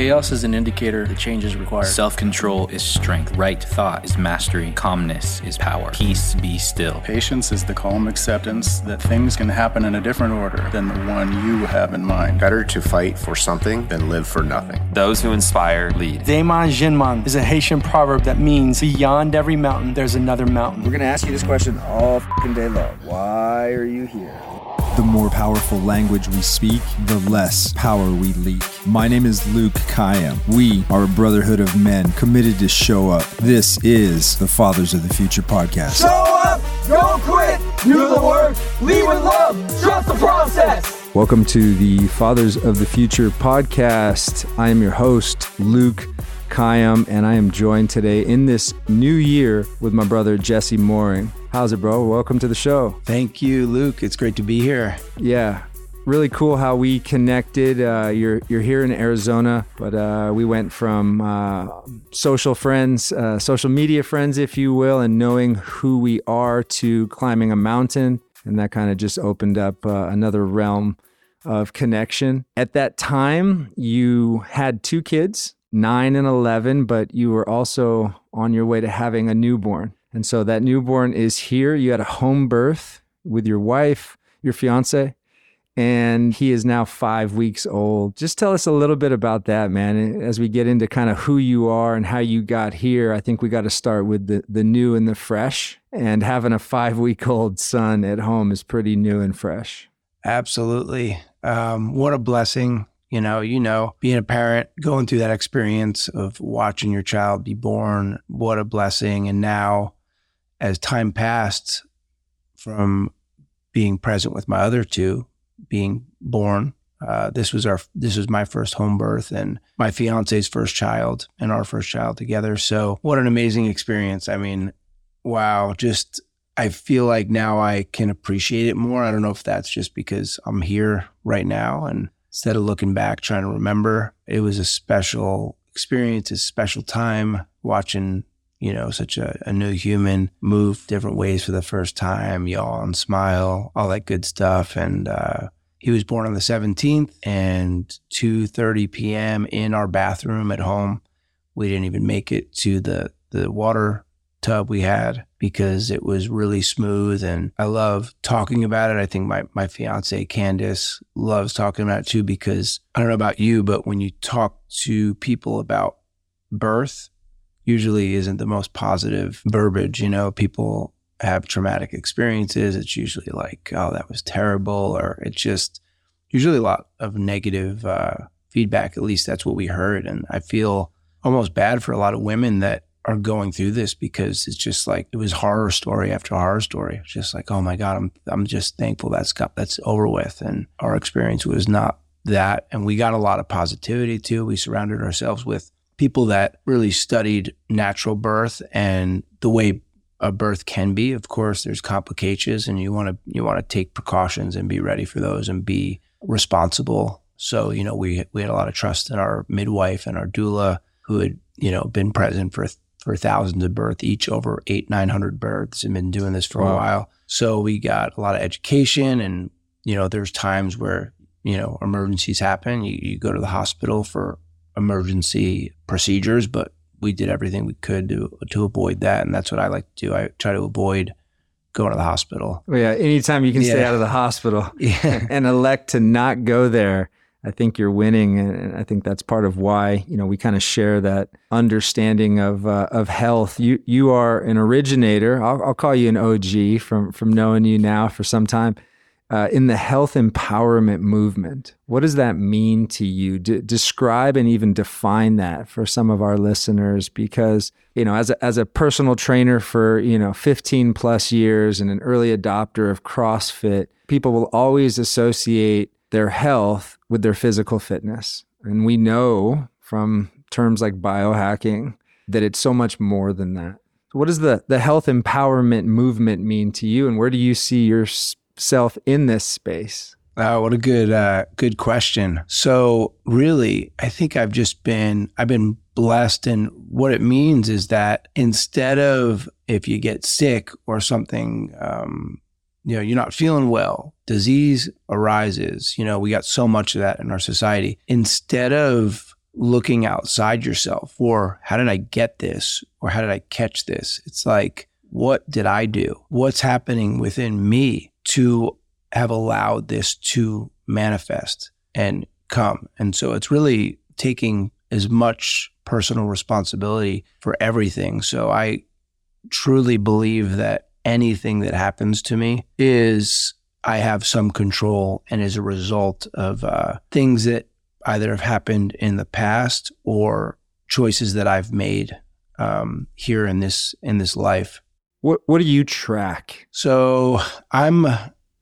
Chaos is an indicator that change is required. Self control is strength. Right thought is mastery. Calmness is power. Peace be still. Patience is the calm acceptance that things can happen in a different order than the one you have in mind. Better to fight for something than live for nothing. Those who inspire lead. Daeman Jinman is a Haitian proverb that means beyond every mountain, there's another mountain. We're going to ask you this question all day long. Why are you here? The more powerful language we speak, the less power we leak. My name is Luke Kayam. We are a brotherhood of men committed to show up. This is the Fathers of the Future podcast. Show up! Don't quit! Do the work! Lead with love! Trust the process! Welcome to the Fathers of the Future podcast. I am your host, Luke Kayam, and I am joined today in this new year with my brother, Jesse Moreng. How's it, bro? Welcome to the show. Thank you, Luke. It's great to be here. Yeah, really cool how we connected. Uh, you're you're here in Arizona, but uh, we went from uh, social friends, uh, social media friends, if you will, and knowing who we are to climbing a mountain, and that kind of just opened up uh, another realm of connection. At that time, you had two kids, nine and eleven, but you were also on your way to having a newborn. And so that newborn is here. You had a home birth with your wife, your fiance, and he is now five weeks old. Just tell us a little bit about that, man. As we get into kind of who you are and how you got here, I think we got to start with the, the new and the fresh. And having a five week old son at home is pretty new and fresh. Absolutely. Um, what a blessing. You know, you know, being a parent, going through that experience of watching your child be born, what a blessing. And now as time passed from being present with my other two, being born, uh, this was our this was my first home birth and my fiance's first child and our first child together. So what an amazing experience! I mean, wow, just I feel like now I can appreciate it more. I don't know if that's just because I'm here right now and instead of looking back trying to remember, it was a special experience, a special time watching you know, such a, a, new human, move different ways for the first time, yaw and smile, all that good stuff. And uh, he was born on the 17th and 2.30 p.m. in our bathroom at home. We didn't even make it to the, the water tub we had because it was really smooth and I love talking about it. I think my, my fiance Candace loves talking about it too because I don't know about you, but when you talk to people about birth, usually isn't the most positive verbiage. You know, people have traumatic experiences. It's usually like, oh, that was terrible, or it's just usually a lot of negative uh, feedback. At least that's what we heard. And I feel almost bad for a lot of women that are going through this because it's just like it was horror story after horror story. It's just like, oh my God, I'm I'm just thankful that's got that's over with. And our experience was not that. And we got a lot of positivity too. We surrounded ourselves with people that really studied natural birth and the way a birth can be. Of course, there's complications, and you want to you want to take precautions and be ready for those and be responsible. So you know, we we had a lot of trust in our midwife and our doula, who had you know been present for for thousands of births, each over eight nine hundred births, and been doing this for wow. a while. So we got a lot of education, and you know, there's times where you know emergencies happen. You, you go to the hospital for emergency procedures, but we did everything we could to to avoid that, and that's what I like to do. I try to avoid going to the hospital. Well, yeah, anytime you can yeah. stay out of the hospital yeah. and elect to not go there, I think you're winning, and I think that's part of why you know we kind of share that understanding of uh, of health. You you are an originator. I'll, I'll call you an OG from from knowing you now for some time uh, in the health empowerment movement. What does that mean to you? D- describe and even define that for some of our listeners, because you know, as a, as a personal trainer for you know 15 plus years and an early adopter of CrossFit, people will always associate their health with their physical fitness, and we know from terms like biohacking that it's so much more than that. What does the the health empowerment movement mean to you, and where do you see your self in this space? Oh, what a good uh, good question. So really, I think I've just been I've been blessed, and what it means is that instead of if you get sick or something, um, you know, you're not feeling well, disease arises. You know, we got so much of that in our society. Instead of looking outside yourself or how did I get this or how did I catch this? It's like, what did I do? What's happening within me to have allowed this to manifest and come? And so it's really taking as much personal responsibility for everything. So I truly believe that anything that happens to me is I have some control and is a result of uh, things that either have happened in the past or choices that I've made um, here in this in this life. What What do you track? So I'm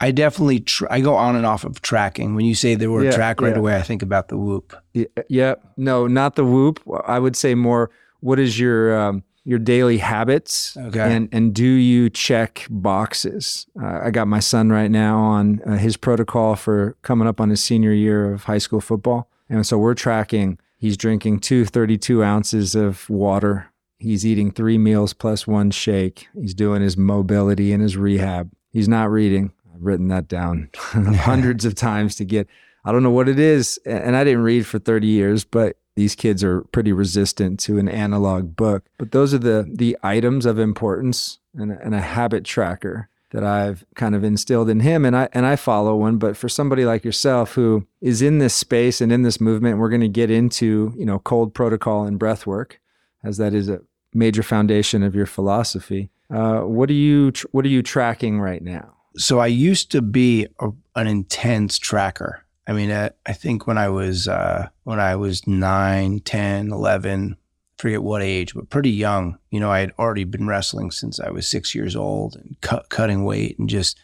I definitely tr- I go on and off of tracking. When you say the word Yeah, track right yeah. away, I think about the Whoop. Y- Yeah, no, not the whoop. I would say more. What is your um, your daily habits? Okay. and and do you check boxes? Uh, I got my son right now on uh, his protocol for coming up on his senior year of high school football, and so we're tracking. He's drinking two 32 ounces of water. He's eating three meals plus one shake. He's doing his mobility and his rehab. He's not reading. I've written that down hundreds of times to get. I don't know what it is, and I didn't read for 30 years, but these kids are pretty resistant to an analog book. But those are the the items of importance and, a- and a habit tracker that I've kind of instilled in him, and I and I follow one. But for somebody like yourself who is in this space and in this movement, we're going to get into you know cold protocol and breath work, as that is a major foundation of your philosophy. Uh, what are you tr- what are you tracking right now? So I used to be a, an intense tracker. I mean, I, I think when I was uh, when I was 9, 10, 11, forget what age, but pretty young, you know, I had already been wrestling since I was 6 years old and cut, cutting weight and just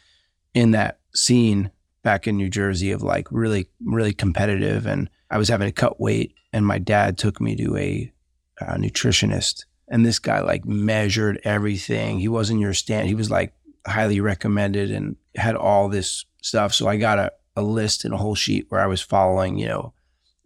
in that scene back in New Jersey of like really really competitive and I was having to cut weight and my dad took me to a, uh nutritionist and this guy like measured everything. He wasn't your stand. He was like highly recommended and had all this stuff. So I got a, a list and a whole sheet where I was following, you know,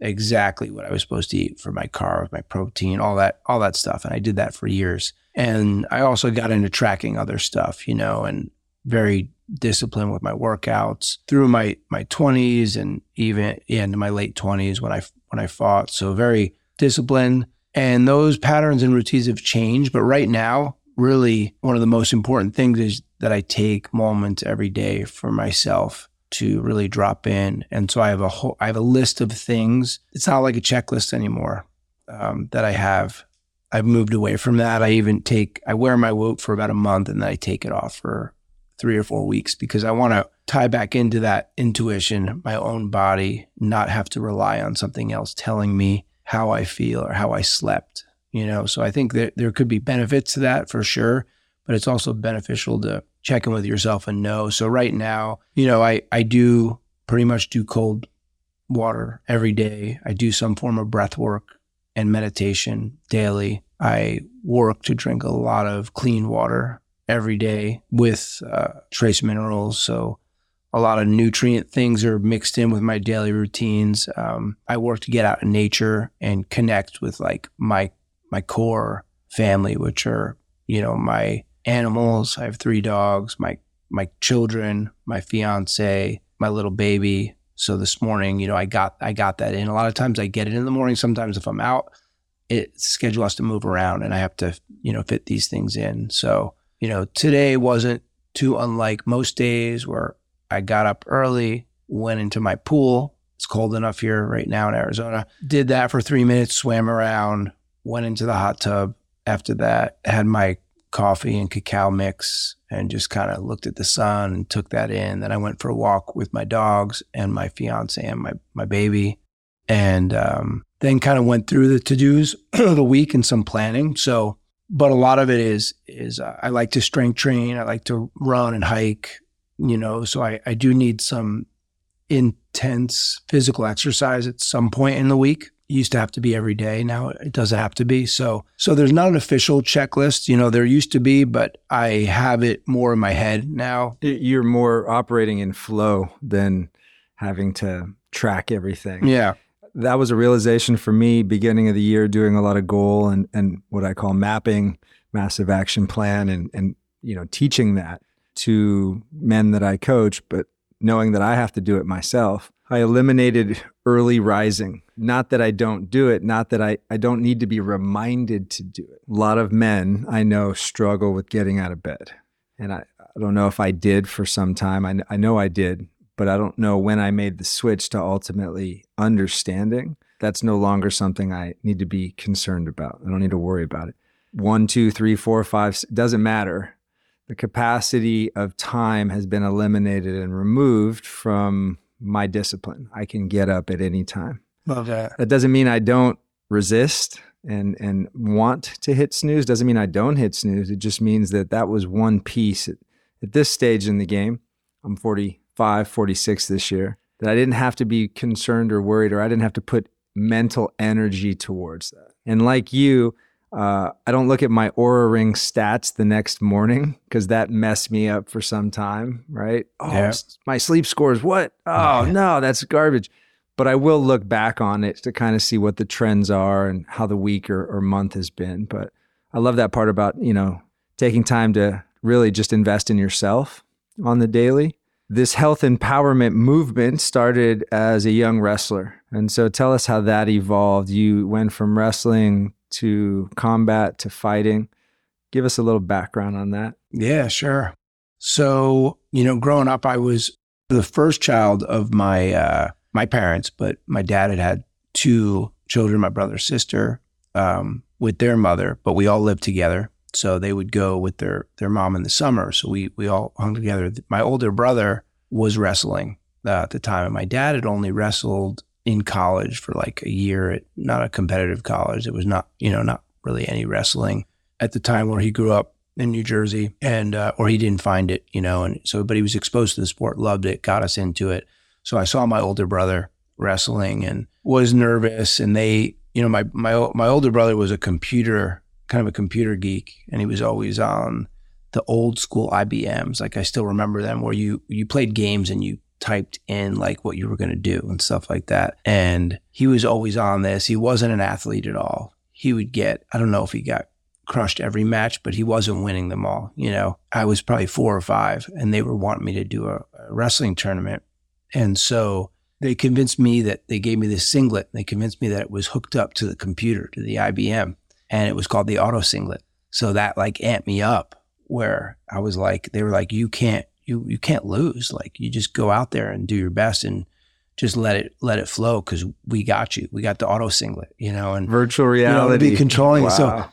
exactly what I was supposed to eat for my carbs, my protein, all that, all that stuff. And I did that for years. And I also got into tracking other stuff, you know, and very disciplined with my workouts through my my 20s and even into my late 20s when I when I fought. So very disciplined and those patterns and routines have changed, but right now really one of the most important things is that I take moments every day for myself to really drop in. And so I have a whole I have a list of things. It's not like a checklist anymore um, that I have. I've moved away from that. I even take I wear my whoop for about a month and then I take it off for three or four weeks because I want to tie back into that intuition, my own body, not have to rely on something else telling me how I feel or how I slept. You know, so I think that there could be benefits to that for sure, but it's also beneficial to check in with yourself and know. So right now, you know, I I do pretty much do cold water every day. I do some form of breath work and meditation daily. I work to drink a lot of clean water every day with uh, trace minerals. So a lot of nutrient things are mixed in with my daily routines. Um, I work to get out in nature and connect with like my my core family, which are you know my animals. I have three dogs, my my children, my fiance, my little baby. So this morning, you know, I got I got that in. A lot of times I get it in the morning. Sometimes if I'm out, it schedule has to move around and I have to, you know, fit these things in. So, you know, today wasn't too unlike most days where I got up early, went into my pool. It's cold enough here right now in Arizona. Did that for three minutes, swam around, went into the hot tub. After that, had my coffee and cacao mix and just kind of looked at the sun and took that in. Then I went for a walk with my dogs and my fiance and my, my baby. And um, then kind of went through the to dos of the week and some planning. So, but a lot of it is, is uh, I like to strength train. I like to run and hike, you know, so I, I do need some intense physical exercise at some point in the week. It used to have to be every day. Now it doesn't have to be. So, so there's not an official checklist. You know, there used to be, but I have it more in my head now. You're more operating in flow than having to track everything. Yeah. That was a realization for me beginning of the year doing a lot of goal and, and what I call mapping, massive action plan and and you know, teaching that to men that I coach, but knowing that I have to do it myself. I eliminated early rising. Not that I don't do it, not that I, I don't need to be reminded to do it. A lot of men I know struggle with getting out of bed. And I, I don't know if I did for some time. I, I know I did, but I don't know when I made the switch to ultimately understanding. That's no longer something I need to be concerned about. I don't need to worry about it. One, two, three, four, five, doesn't matter. The capacity of time has been eliminated and removed from my discipline. I can get up at any time. Love that. That doesn't mean I don't resist and and want to hit snooze. Doesn't mean I don't hit snooze. It just means that that was one piece at, at this stage in the game. I'm 45, 46 this year. That I didn't have to be concerned or worried, or I didn't have to put mental energy towards that. And like you, uh, I don't look at my Oura Ring stats the next morning because that messed me up for some time, right? Oh, Yeah. my sleep scores, what? Oh, no, that's garbage. But I will look back on it to kind of see what the trends are and how the week or, or month has been. But I love that part about, you know, taking time to really just invest in yourself on the daily. This health empowerment movement started as a young wrestler. And so tell us how that evolved. You went from wrestling to combat to fighting. Give us a little background on that. Yeah, sure. So, you know, growing up, I was the first child of my uh, my parents, but my dad had had two children, my brother, sister, um, with their mother, but we all lived together. So they would go with their their mom in the summer. So we we all hung together. My older brother was wrestling uh, at the time, and my dad had only wrestled in college for like a year at not a competitive college. It was not you know not really any wrestling at the time where he grew up in New Jersey, and uh, or he didn't find it, you know, and so but he was exposed to the sport, loved it, got us into it. So I saw my older brother wrestling and was nervous, and they, you know, my my my older brother was a computer kind of a computer geek, and he was always on the old school IBMs. Like I still remember them, where you you played games and you typed in like what you were going to do and stuff like that. And he was always on this. He wasn't an athlete at all. He would get, I don't know if he got crushed every match, but he wasn't winning them all. You know, I was probably four or five and they were wanting me to do a, a wrestling tournament. And so they convinced me that they gave me this singlet. They convinced me that it was hooked up to the computer, to the IBM, and it was called the auto singlet. So that like amped me up where I was like, they were like, you can't, you, you can't lose. Like you just go out there and do your best and just let it, let it flow. Cause we got you. We got the auto singlet, you know, and Virtual you know, reality. be controlling it. So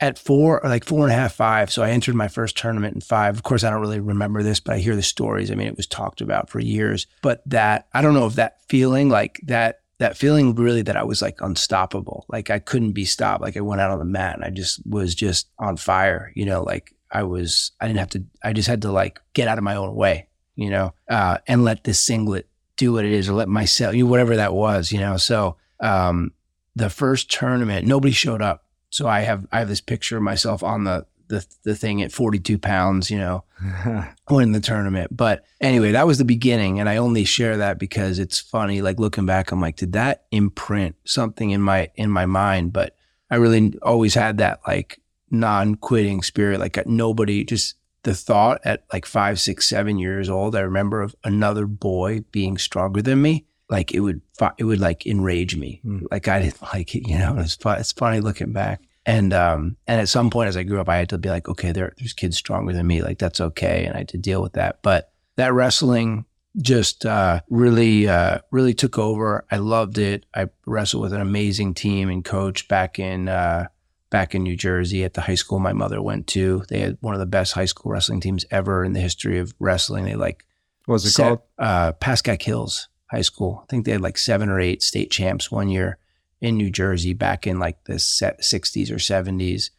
at four, or like four and a half, five. So I entered my first tournament in five. Of course, I don't really remember this, but I hear the stories. I mean, it was talked about for years. But that I don't know if that feeling, like that, that feeling really that I was like unstoppable. Like I couldn't be stopped. Like I went out on the mat and I just was just on fire. You know, like I was. I didn't have to. I just had to like get out of my own way. You know, uh, and let this singlet do what it is, or let myself, you know, whatever that was. You know, so um, the first tournament, nobody showed up. So I have I have this picture of myself on the the the thing at 42 pounds, you know, winning the tournament. But anyway, that was the beginning, and I only share that because it's funny. Like looking back, I'm like, did that imprint something in my in my mind? But I really always had that like non-quitting spirit. Like nobody just the thought at like five, six, seven years old. I remember of another boy being stronger than me. Like it would, it would like enrage me. Like I didn't like it, you know. It's fun, it's funny looking back. And um, and at some point as I grew up, I had to be like, okay, there, there's kids stronger than me. Like that's okay, and I had to deal with that. But that wrestling just uh, really, uh, really took over. I loved it. I wrestled with an amazing team and coach back in uh, back in New Jersey at the high school my mother went to. They had one of the best high school wrestling teams ever in the history of wrestling. They like What was it set- called? Uh, Pascack Hills High School. I think they had like seven or eight state champs one year in New Jersey back in like the 60s or 70s.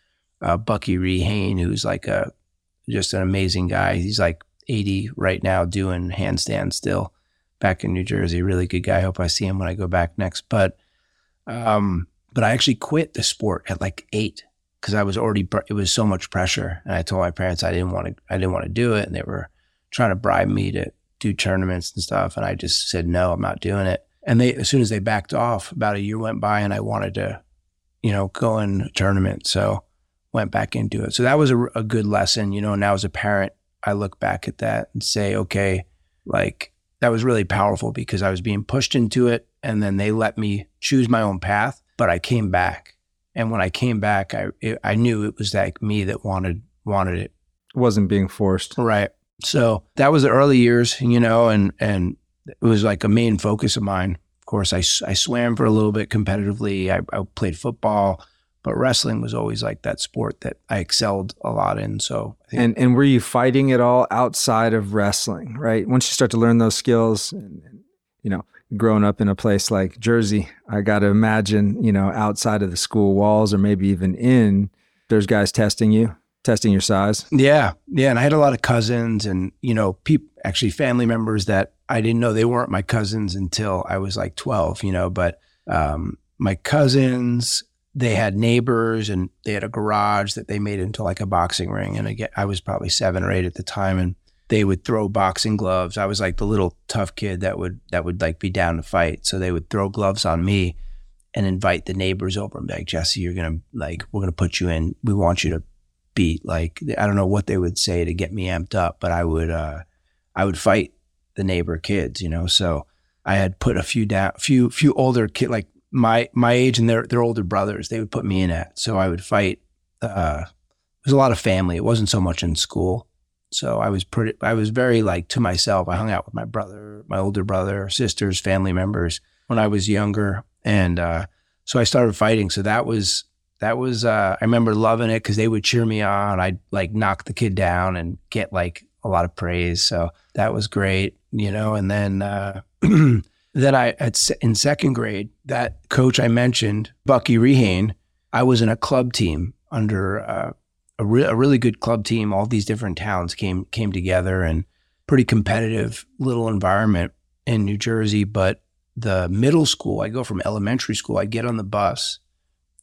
Uh, Bucky Rehane, who's like a just an amazing guy. He's like 80 right now doing handstand still back in New Jersey. Really good guy. Hope I see him when I go back next. But um, but I actually quit the sport at like eight because I was already it was so much pressure, and I told my parents I didn't want to I didn't want to do it, and they were trying to bribe me to do tournaments and stuff, and I just said no, I'm not doing it. And they as soon as they backed off, about a year went by, and I wanted to, you know, go in a tournament, so went back into it. So that was a, a good lesson, you know. Now as a parent, I look back at that and say, okay, like that was really powerful because I was being pushed into it and then they let me choose my own path, but I came back. And when I came back, I it, I knew it was like me that wanted wanted it. Wasn't being forced. Right. So that was the early years, you know, and and it was like a main focus of mine. Of course, I, I swam for a little bit competitively. I, I played football, but wrestling was always like that sport that I excelled a lot in. So, and and were you fighting it all outside of wrestling? Right. Once you start to learn those skills, and, you know, growing up in a place like Jersey, I got to imagine, you know, outside of the school walls or maybe even in, there's guys testing you, testing your size. Yeah. Yeah. And I had a lot of cousins and, you know, people, actually family members that I didn't know they weren't my cousins until I was like 12, you know, but um, my cousins, they had neighbors and they had a garage that they made into like a boxing ring. And again, I was probably seven or eight at the time. And they would throw boxing gloves. I was like the little tough kid that would that would like be down to fight. So they would throw gloves on me and invite the neighbors over and be like, Jesse, you're gonna like we're gonna put you in. We want you to beat like I don't know what they would say to get me amped up, but I would uh I would fight the neighbor kids, you know. So I had put a few down few few older kid like my my age and their their older brothers, they would put me in at. So I would fight uh it was a lot of family. It wasn't so much in school. So I was pretty, I was very like to myself. I hung out with my brother, my older brother, sisters, family members when I was younger. And, uh, so I started fighting. So that was, that was, uh, I remember loving it because they would cheer me on. I'd like knock the kid down and get like a lot of praise. So that was great, you know, and then, uh, then I, at, in second grade, that coach I mentioned, Bucky Rehane, I was in a club team under, uh, a, re- a really good club team. All these different towns came came together and pretty competitive little environment in New Jersey. But the middle school, I go from elementary school, I get on the bus.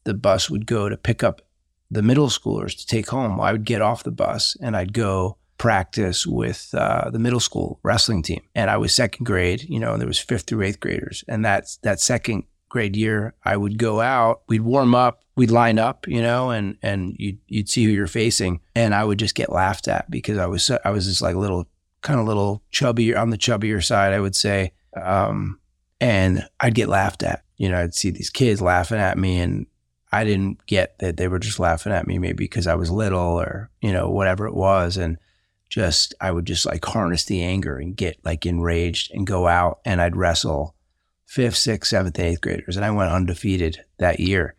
The bus would go to pick up the middle schoolers to take home. I would get off the bus and I'd go practice with uh, the middle school wrestling team. And I was second grade, you know, and there was fifth through eighth graders. And that's that second grade year, I would go out, we'd warm up, we'd line up, you know, and and you'd you'd see who you're facing, and I would just get laughed at because I was I was just like a little kind of little chubby on the chubbier side, I would say, um, and I'd get laughed at. You know, I'd see these kids laughing at me, and I didn't get that they were just laughing at me, maybe because I was little or you know whatever it was, and just I would just like harness the anger and get like enraged and go out. And I'd wrestle fifth, sixth, seventh, eighth graders, and I went undefeated that year.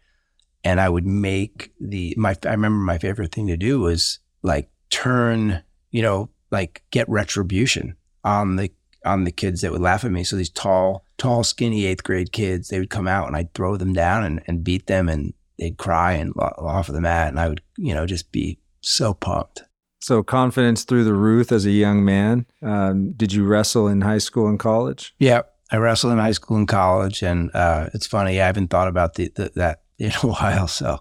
And I would make the my. I remember my favorite thing to do was like turn, you know, like get retribution on the on the kids that would laugh at me. So these tall, tall, skinny eighth grade kids, they would come out and I'd throw them down and, and beat them, and they'd cry and off of the mat, and I would, you know, just be so pumped. So confidence through the roof as a young man. Um, did you wrestle in high school and college? Yeah, I wrestled in high school and college, and uh, it's funny. I haven't thought about the, the, that in a while, so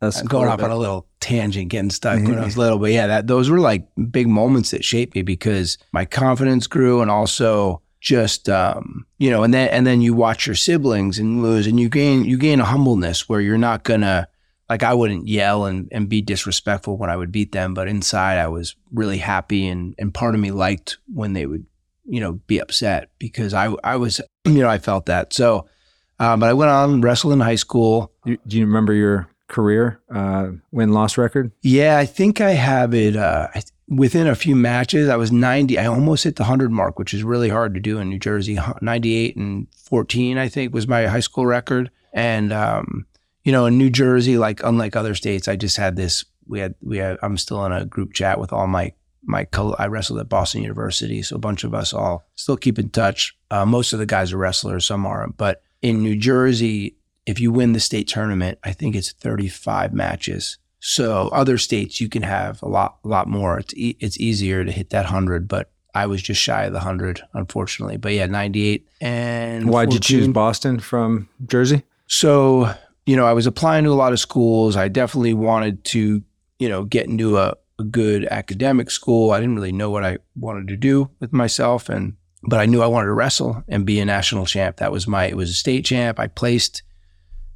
That's I'm going off on a little tangent, getting stuck when I was little. But yeah, that those were like big moments that shaped me because my confidence grew, and also just um, you know, and then and then you watch your siblings and lose, and you gain you gain a humbleness where you're not gonna like I wouldn't yell and, and be disrespectful when I would beat them, but inside I was really happy and and part of me liked when they would you know, be upset because I, I was, you know, I felt that. So, um, but I went on wrestle in high school. Do you remember your career uh, win loss record? Yeah, I think I have it. Uh, within a few matches, I was 90. I almost hit the 100 mark, which is really hard to do in New Jersey. 98 and 14, I think, was my high school record. And, um, you know, in New Jersey, like unlike other states, I just had this. We had, we had, I'm still in a group chat with all my my co- I wrestled at Boston University, so a bunch of us all still keep in touch. Uh, most of the guys are wrestlers, some aren't. But in New Jersey, if you win the state tournament, I think it's 35 matches. So other states you can have a lot, a lot more. It's e- it's easier to hit that hundred, but I was just shy of the hundred, unfortunately. But yeah, 98 and. Why'd you choose Boston from Jersey? So you know, I was applying to a lot of schools. I definitely wanted to, you know, get into a a good academic school. I didn't really know what I wanted to do with myself, and but I knew I wanted to wrestle and be a national champ. That was my. It was a state champ. I placed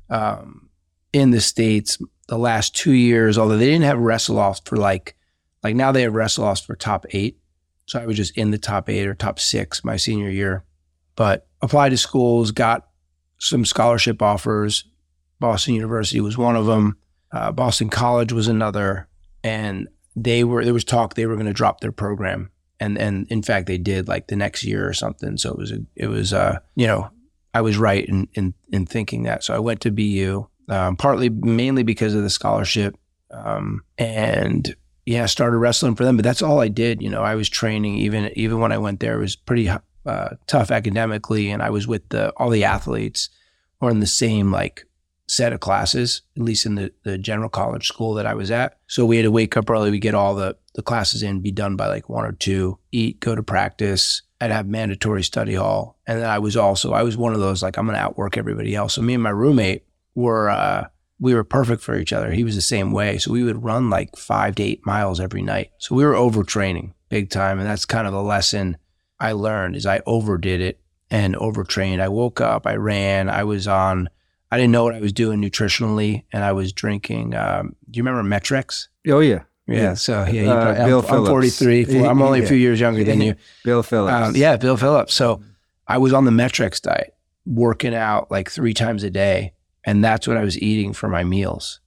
um, in the states the last two years, although they didn't have wrestle offs for like like now they have wrestle offs for top eight. So I was just in the top eight or top six my senior year. But applied to schools, got some scholarship offers. Boston University was one of them. Uh, Boston College was another, and they were there was talk they were going to drop their program, and and in fact they did like the next year or something. So it was a, it was uh you know I was right in in in thinking that. So I went to BU um, partly mainly because of the scholarship, um, and yeah, started wrestling for them. But that's all I did. You know, I was training even even when I went there. It was pretty uh, tough academically, and I was with the all the athletes or in the same like set of classes, at least in the, the general college school that I was at. So we had to wake up early. We get all the, the classes in, be done by like one or two, eat, go to practice. I'd have mandatory study hall. And then I was also, I was one of those, like, I'm going to outwork everybody else. So me and my roommate were, uh, we were perfect for each other. He was the same way. So we would run like five to eight miles every night. So we were overtraining big time. And that's kind of the lesson I learned is I overdid it and overtrained. I woke up, I ran, I was on, I didn't know what I was doing nutritionally, and I was drinking. Um, do you remember Met-Rx? Oh yeah, yeah. So yeah, you, uh, Bill I'm, I'm 43. I'm only a few years younger than you. Bill Phillips. Um, yeah, Bill Phillips. So I was on the Met-Rx diet, working out like three times a day, and that's what I was eating for my meals.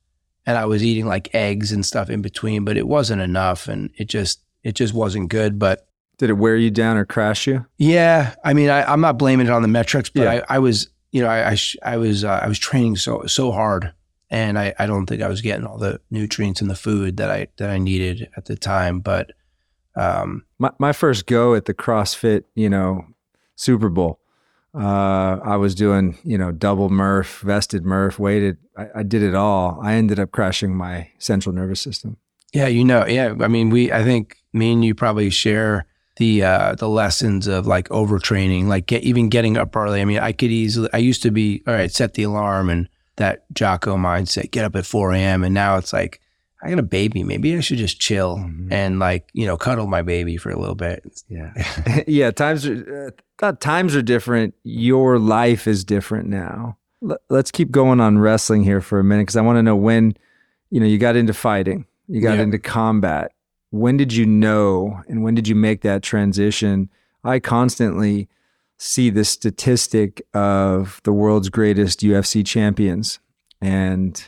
And I was eating like eggs and stuff in between, but it wasn't enough, and it just it just wasn't good. But did it wear you down or crash you? Yeah, I mean, I, am not blaming it on the Met-Rx, but yeah. I, I, was, you know, I I, I was uh, I was training so so hard, and I, I don't think I was getting all the nutrients in the food that I that I needed at the time. But um, my my first go at the CrossFit, you know, Super Bowl, uh, I was doing, you know, double Murph, vested Murph, weighted. I, I did it all. I ended up crashing my central nervous system. Yeah, you know, yeah. I mean, we, I think me and you probably share the uh, the lessons of like overtraining, like get, even getting up early. I mean, I could easily. I used to be all right, set the alarm and that Jocko mindset, get up at four a.m. And now it's like I got a baby. Maybe I should just chill mm-hmm. and like you know cuddle my baby for a little bit. Yeah, yeah. Times are uh, times are different. Your life is different now. L- let's keep going on wrestling here for a minute because I want to know when you know you got into fighting, you got yeah. into combat when did you know and when did you make that transition? I constantly see the statistic of the world's greatest UFC champions. And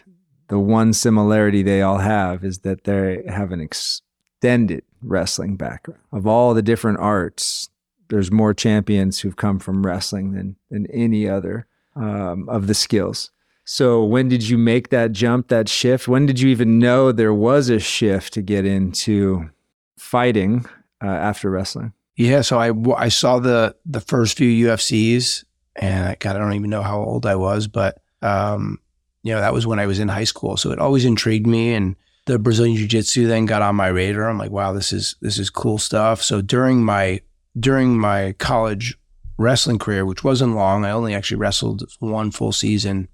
the one similarity they all have is that they have an extended wrestling background. Of all the different arts, there's more champions who've come from wrestling than, than any other um, of the skills. So when did you make that jump, that shift? When did you even know there was a shift to get into fighting uh, after wrestling? Yeah, so I I saw the the first few UFCs, and God, I don't even know how old I was, but um, you know that was when I was in high school, so it always intrigued me. And the Brazilian Jiu Jitsu then got on my radar. I'm like, wow, this is this is cool stuff. So during my during my college wrestling career, which wasn't long, I only actually wrestled one full season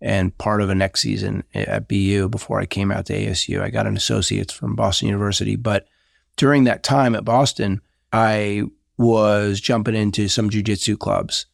and part of a next season at BU before I came out to ASU. I got an associate's from Boston University. But during that time at Boston, I was jumping into some jujitsu clubs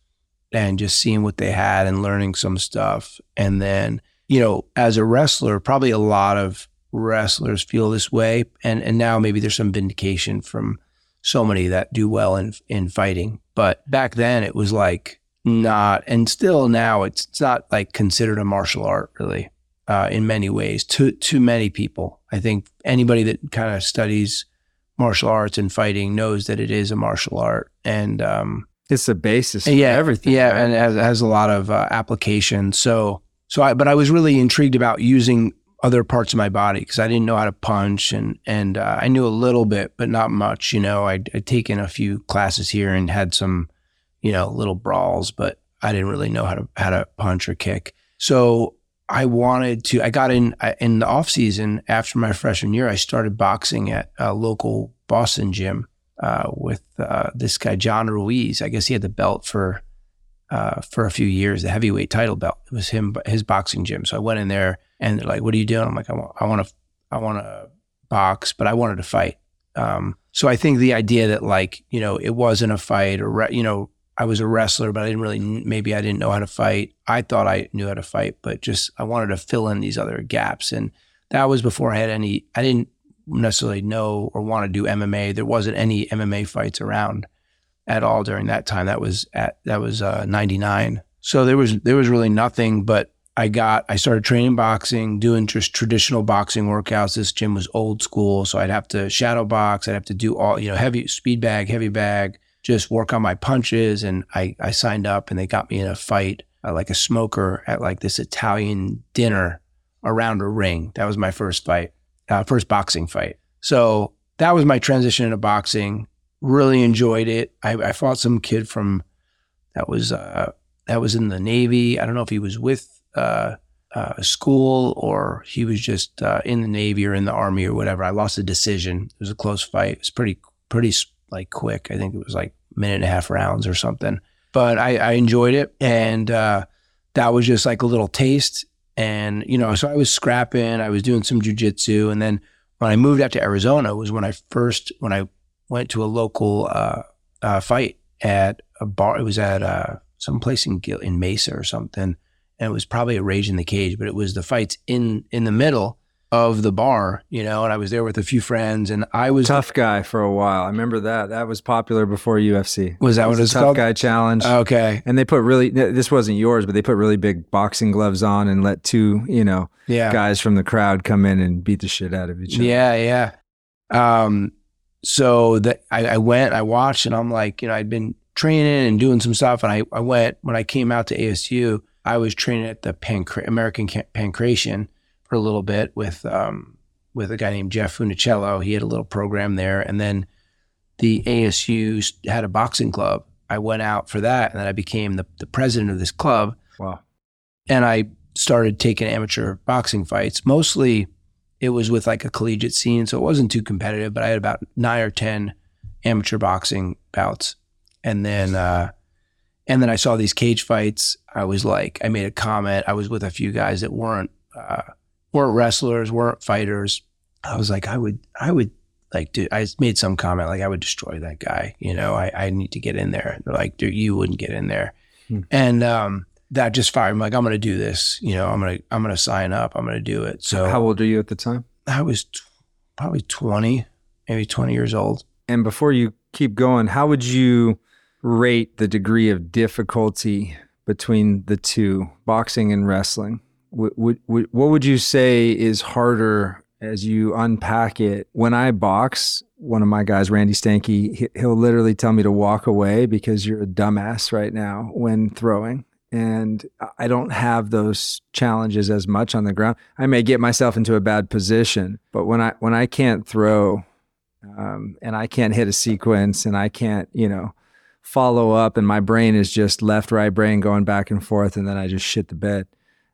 and just seeing what they had and learning some stuff. And then, you know, as a wrestler, probably a lot of wrestlers feel this way. And and now maybe there's some vindication from so many that do well in in fighting. But back then it was like not, and still now it's, it's not like considered a martial art really. Uh, in many ways, to to many people, I think anybody that kind of studies martial arts and fighting knows that it is a martial art, and um, it's the basis yeah, everything. Yeah, right? and it has, has, a lot of uh, application. So, so I, but I was really intrigued about using other parts of my body because I didn't know how to punch, and and uh, I knew a little bit, but not much. You know, I'd, I'd taken a few classes here and had some you know, little brawls, but I didn't really know how to how to punch or kick. So I wanted to. I got in in the off season after my freshman year. I started boxing at a local Boston gym uh, with uh, this guy John Ruiz. I guess he had the belt for uh, for a few years, the heavyweight title belt. It was him, his boxing gym. So I went in there, and they're like, "What are you doing?" I'm like, "I want, I want to, I want to box, but I wanted to fight." Um, so I think the idea that like you know it wasn't a fight or you know I was a wrestler, but I didn't really, maybe I didn't know how to fight. I thought I knew how to fight, but just I wanted to fill in these other gaps. And that was before I had any, I didn't necessarily know or want to do MMA. There wasn't any MMA fights around at all during that time. That was at that was uh, 99. So there was there was really nothing but I got I started training boxing, doing just traditional boxing workouts. This gym was old school, so I'd have to shadow box, I'd have to do all, you know, heavy speed bag, heavy bag, just work on my punches and I I signed up and they got me in a fight uh, like a smoker at like this Italian dinner around a ring. That was my first fight, uh, first boxing fight. So that was my transition into boxing. Really enjoyed it. I, I fought some kid from that was uh, that was in the Navy. I don't know if he was with uh, uh, school or he was just uh, in the Navy or in the Army or whatever. I lost a decision. It was a close fight. It was pretty pretty like quick. I think it was like minute and a half rounds or something. But I, I enjoyed it, and uh, that was just like a little taste. And you know, so I was scrapping. I was doing some jujitsu, and then when I moved out to Arizona was when I first when I went to a local uh, uh, fight at a bar. It was at uh, some place in in Mesa or something, and it was probably a Rage in the Cage, but it was the fights in in the middle of the bar, you know. And I was there with a few friends, and I was Tough guy for a while. I remember that. That was popular before UFC. Was that It what a it's tough called? guy challenge? okay. and they put really this wasn't yours, but they put really big boxing gloves on and let two, you know, Yeah, guys from the crowd come in and beat the shit out of each other. Yeah, yeah. Um, so that I, I went, I watched, and I'm like, you know, I'd been training and doing some stuff, and I, I went when I came out to ASU. I was training at the Pancra- American Ca- Pancration for a little bit with um, with a guy named Jeff Funicello. He had a little program there, and then the ASU had a boxing club. I went out for that, and then I became the, the president of this club Wow. and I started taking amateur boxing fights. Mostly it was with like a collegiate scene, so it wasn't too competitive, but I had about nine or 10 amateur boxing bouts. And then, uh, and then I saw these cage fights. I was like, I made a comment. I was with a few guys that weren't, uh, weren't wrestlers, weren't fighters. I was like, I would, I would like do, I made some comment like I would destroy that guy. You know, I, I need to get in there. They're like, dude, you wouldn't get in there. Hmm. And, um, that just fired me. Like, I'm going to do this. You know, I'm going to, I'm going to sign up. I'm going to do it. So How old are you at the time? I was t- probably 20, maybe 20 years old. And before you keep going, how would you rate the degree of difficulty between the two, boxing and wrestling? Would, what would you say is harder as you unpack it? When I box, one of my guys, Randy Stanky, he- he'll literally tell me to walk away because you're a dumbass right now when throwing. And I don't have those challenges as much on the ground. I may get myself into a bad position, but when I when I can't throw, um, and I can't hit a sequence and I can't, you know, follow up and my brain is just left, right brain going back and forth and then I just shit the bed.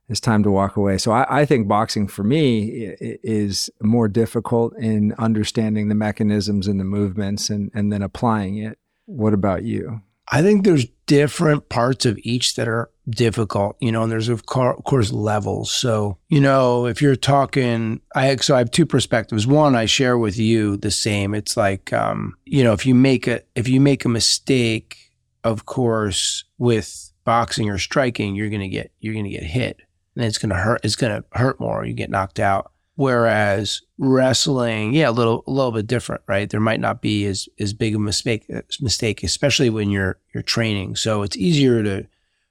It's time to walk away. So I, I think boxing for me is more difficult in understanding the mechanisms and the movements and, and then applying it. What about you? I think there's different parts of each that are difficult, you know, and there's of of course levels. So, you know, if you're talking, I so I have two perspectives. One, I share with you the same. It's like, um, you know, if you make a if you make a mistake, of course, with boxing or striking, you're gonna get you're gonna get hit, and it's gonna hurt. It's gonna hurt more. You get knocked out. Whereas wrestling, yeah, a little a little bit different, right? There might not be as as big a mistake mistake, especially when you're you're training. So it's easier to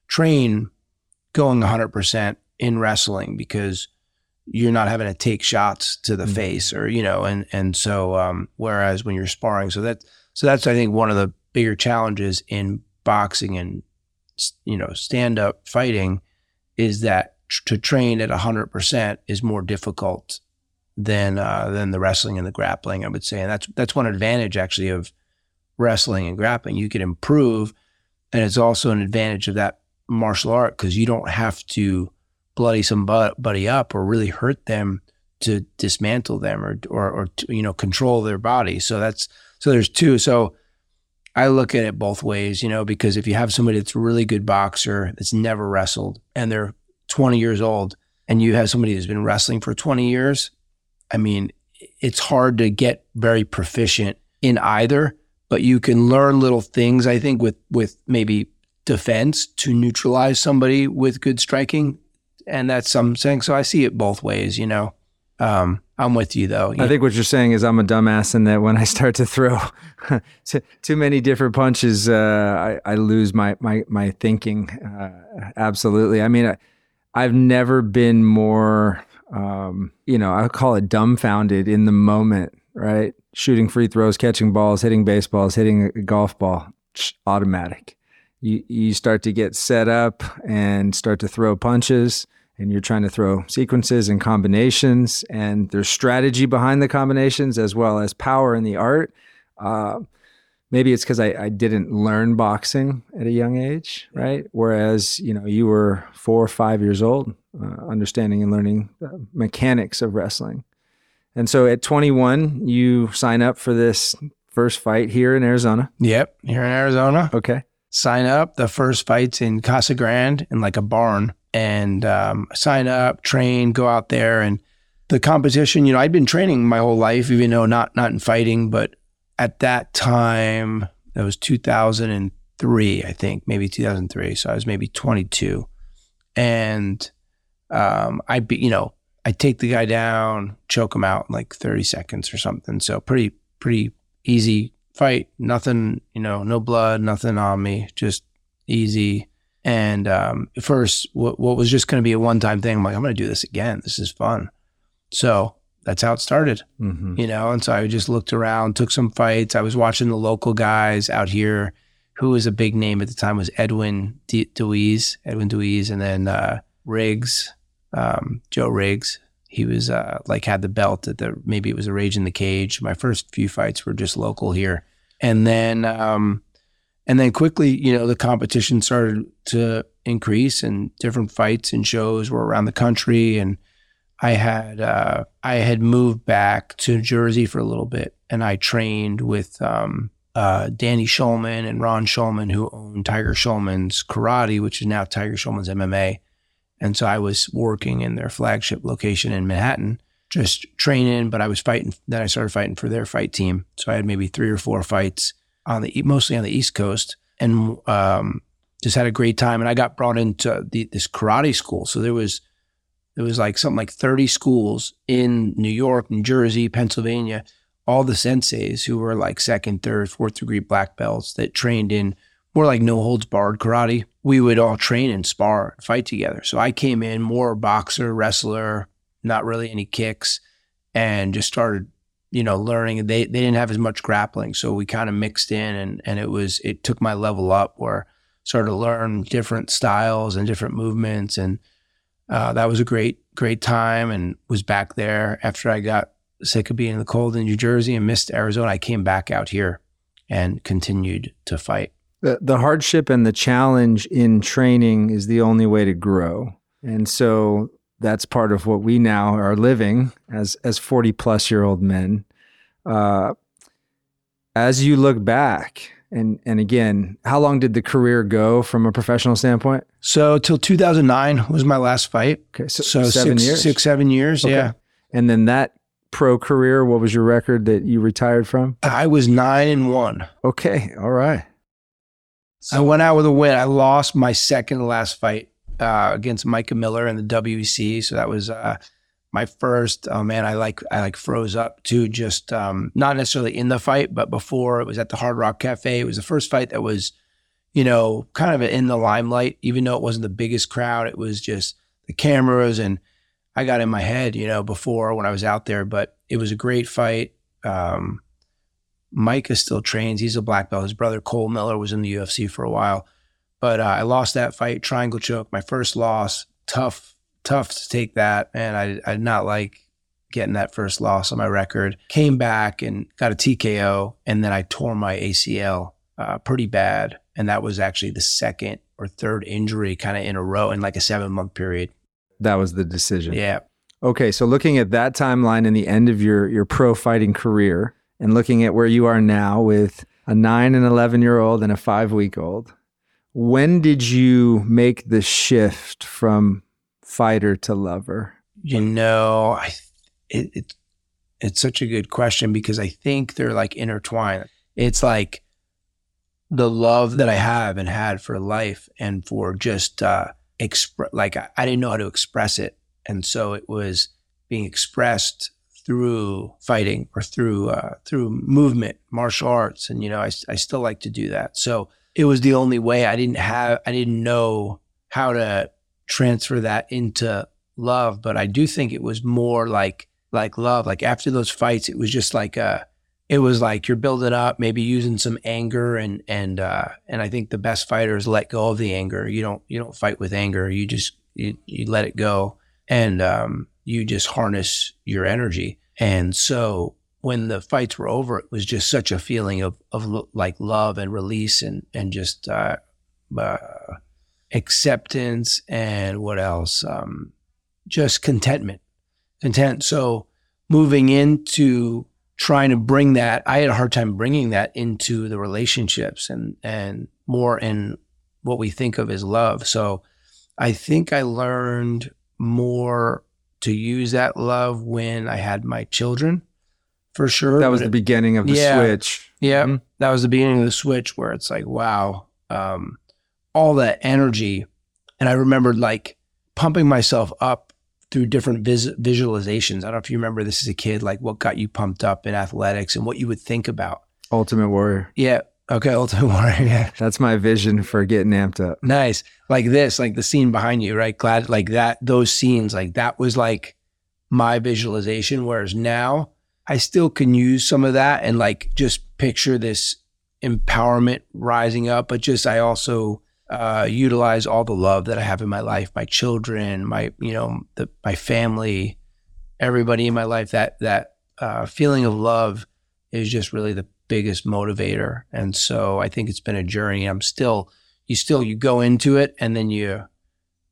train going 100% in wrestling because you're not having to take shots to the Mhm. face or you know and and so um whereas when you're sparring so that so that's I think one of the bigger challenges in boxing and you know stand up fighting is that to train at 100% is more difficult than uh, than the wrestling and the grappling I would say. And that's that's one advantage actually of wrestling and grappling. You can improve and it's also an advantage of that martial art because you don't have to bloody somebody up or really hurt them to dismantle them or or, or to, you know control their body. So that's so there's two. So I look at it both ways, you know, because if you have somebody that's a really good boxer that's never wrestled and they're 20 years old and you have somebody who's been wrestling for 20 years, I mean, it's hard to get very proficient in either, but you can learn little things, I think, with, with maybe defense to neutralize somebody with good striking. And that's some saying. So I see it both ways, you know. Um, I'm with you though. I think what you're saying is I'm a dumbass and that when I start to throw too many different punches, uh, I, I, lose my my my thinking. Uh, absolutely. I mean, I, I've never been more, um, you know, I call it dumbfounded in the moment. Right, shooting free throws, catching balls, hitting baseballs, hitting a golf ball, automatic. You you start to get set up and start to throw punches and you're trying to throw sequences and combinations, and there's strategy behind the combinations as well as power in the art. Uh, maybe it's because I, I, didn't learn boxing at a young age, right? Whereas you know you were four or five years old, uh, understanding and learning the mechanics of wrestling. And so at 21, you sign up for this first fight here in Arizona. Yep, here in Arizona. Okay. Sign up. The first fight's in Casa Grande in like a barn and um, sign up, train, go out there. And the competition, you know, I'd been training my whole life, even though not not in fighting, but at that time, that was 2003, I think, maybe 2003. So I was maybe 22, and um, I be, you know, I take the guy down, choke him out in like 30 seconds or something. So pretty pretty easy fight. Nothing, you know, no blood, nothing on me, just easy and um, first, what, what was just going to be a one time thing, I'm like, I'm going to do this again. This is fun. So that's how it started, mm-hmm. you know. And so I just looked around, took some fights. I was watching the local guys out here. Who was a big name at the time was Edwin De- Dewees, Edwin Dewees, and then uh, Riggs, um, Joe Riggs. He was uh, like had the belt at the maybe it was a Rage in the Cage. My first few fights were just local here, and then um, and then quickly, you know, the competition started to increase and different fights and shows were around the country. And I had, uh, I had moved back to Jersey for a little bit and I trained with, um, uh, Danny Schulman and Ron Schulman, who owned Tiger Schulman's Karate, which is now Tiger Schulman's MMA. And so I was working in their flagship location in Manhattan, just training, but I was fighting. Then I started fighting for their fight team. So I had maybe three or four fights on the mostly on the East Coast, and um, just had a great time. And I got brought into the, this karate school, so there was there was like something like thirty schools in New York, New Jersey, Pennsylvania. All the senseis who were like second, third, fourth degree black belts that trained in more like no holds barred karate. We would all train and spar, and fight together. So I came in more boxer, wrestler, not really any kicks, and just started you know, learning. They they didn't have as much grappling, so we kind of mixed in, and and it was it took my level up where started to learn different styles and different movements, and uh, that was a great great time. And was back there after I got sick of being in the cold in New Jersey and missed Arizona. I came back out here and continued to fight. The, the hardship and the challenge in training is the only way to grow. And so that's part of what we now are living as as 40 plus year old men uh, as you look back and and again how long did the career go from a professional standpoint? So till 2009 was my last fight. Okay so, so seven six, years. six seven years okay. yeah. And then that pro career what was your record that you retired from? I was nine and one. Okay all right. So, i went out with a win i lost my second last fight uh, against Micah Miller in the WEC. So that was uh, my first. Oh man, I like I like froze up too. Just um, not necessarily in the fight, but before it was at the Hard Rock Cafe. It was the first fight that was, you know, kind of in the limelight. Even though it wasn't the biggest crowd, it was just the cameras and I got in my head, you know, before when I was out there. But it was a great fight. Um, Micah still trains. He's a black belt. His brother Cole Miller was in the UFC for a while. But uh, I lost that fight, triangle choke, my first loss. Tough, tough to take that. And I, I did not like getting that first loss on my record. Came back and got a TKO. And then I tore my ACL uh, pretty bad. And that was actually the second or third injury kind of in a row in like a seven month period. That was the decision. Yeah. Okay. So looking at that timeline and the end of your, your pro fighting career and looking at where you are now with a nine and 11 year old and a five week old, when did you make the shift from fighter to lover? You know, I it, it it's such a good question because I think they're like intertwined. It's like the love that I have and had for life and for just uh express like I, I didn't know how to express it. And so it was being expressed through fighting or through uh, through movement, martial arts, and you know I, I still like to do that. So it was the only way. I didn't have I didn't know how to transfer that into love, but I do think it was more like like love. Like after those fights, it was just like a it was like you're building up, maybe using some anger and and uh, and I think the best fighters let go of the anger. You don't you don't fight with anger. You just you, you let it go and um, you just harness your energy. And so when the fights were over, it was just such a feeling of of like love and release and and just uh, uh, acceptance and what else? Um, just contentment, content. So moving into trying to bring that, I had a hard time bringing that into the relationships and and more in what we think of as love. So I think I learned more to use that love when I had my children, for sure. That was the beginning of the Yeah. switch. Yeah, Mhm. that was the beginning of the switch where it's like, wow, um, all that energy, and I remembered like pumping myself up through different vis- visualizations. I don't know if you remember this as a kid, like what got you pumped up in athletics and what you would think about. Ultimate Warrior. Yeah. Okay. Ultimate Warrior. Yeah. That's my vision for getting amped up. Nice. Like this, like the scene behind you, right? Glad, like that, those scenes, like that was like my visualization. Whereas now I still can use some of that and like just picture this empowerment rising up, but just I also uh, utilize all the love that I have in my life, my children, my, you know, the, my family, everybody in my life. That, that uh, feeling of love is just really the biggest motivator. And so I think it's been a journey. I'm still, you still you go into it and then you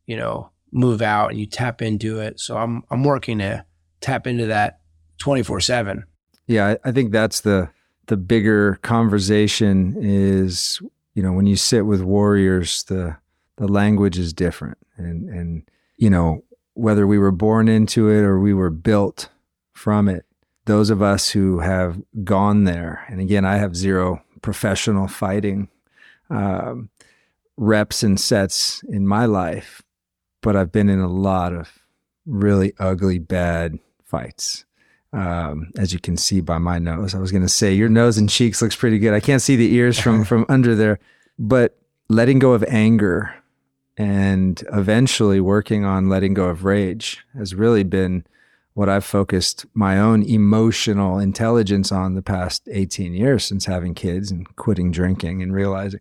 you know move out and you tap into it so i'm i'm working to tap into that 24/7 Yeah, I, I think that's the the bigger conversation is, you know, when you sit with warriors, the the language is different. And and you know, whether we were born into it or we were built from it, those of us who have gone there, and again, I have zero professional fighting um, reps and sets in my life, but I've been in a lot of really ugly, bad fights um, as you can see by my nose. I was going to say your nose and cheeks looks pretty good. I can't see the ears from from under there, but letting go of anger and eventually working on letting go of rage has really been what I've focused my own emotional intelligence on the past 18 years since having kids and quitting drinking and realizing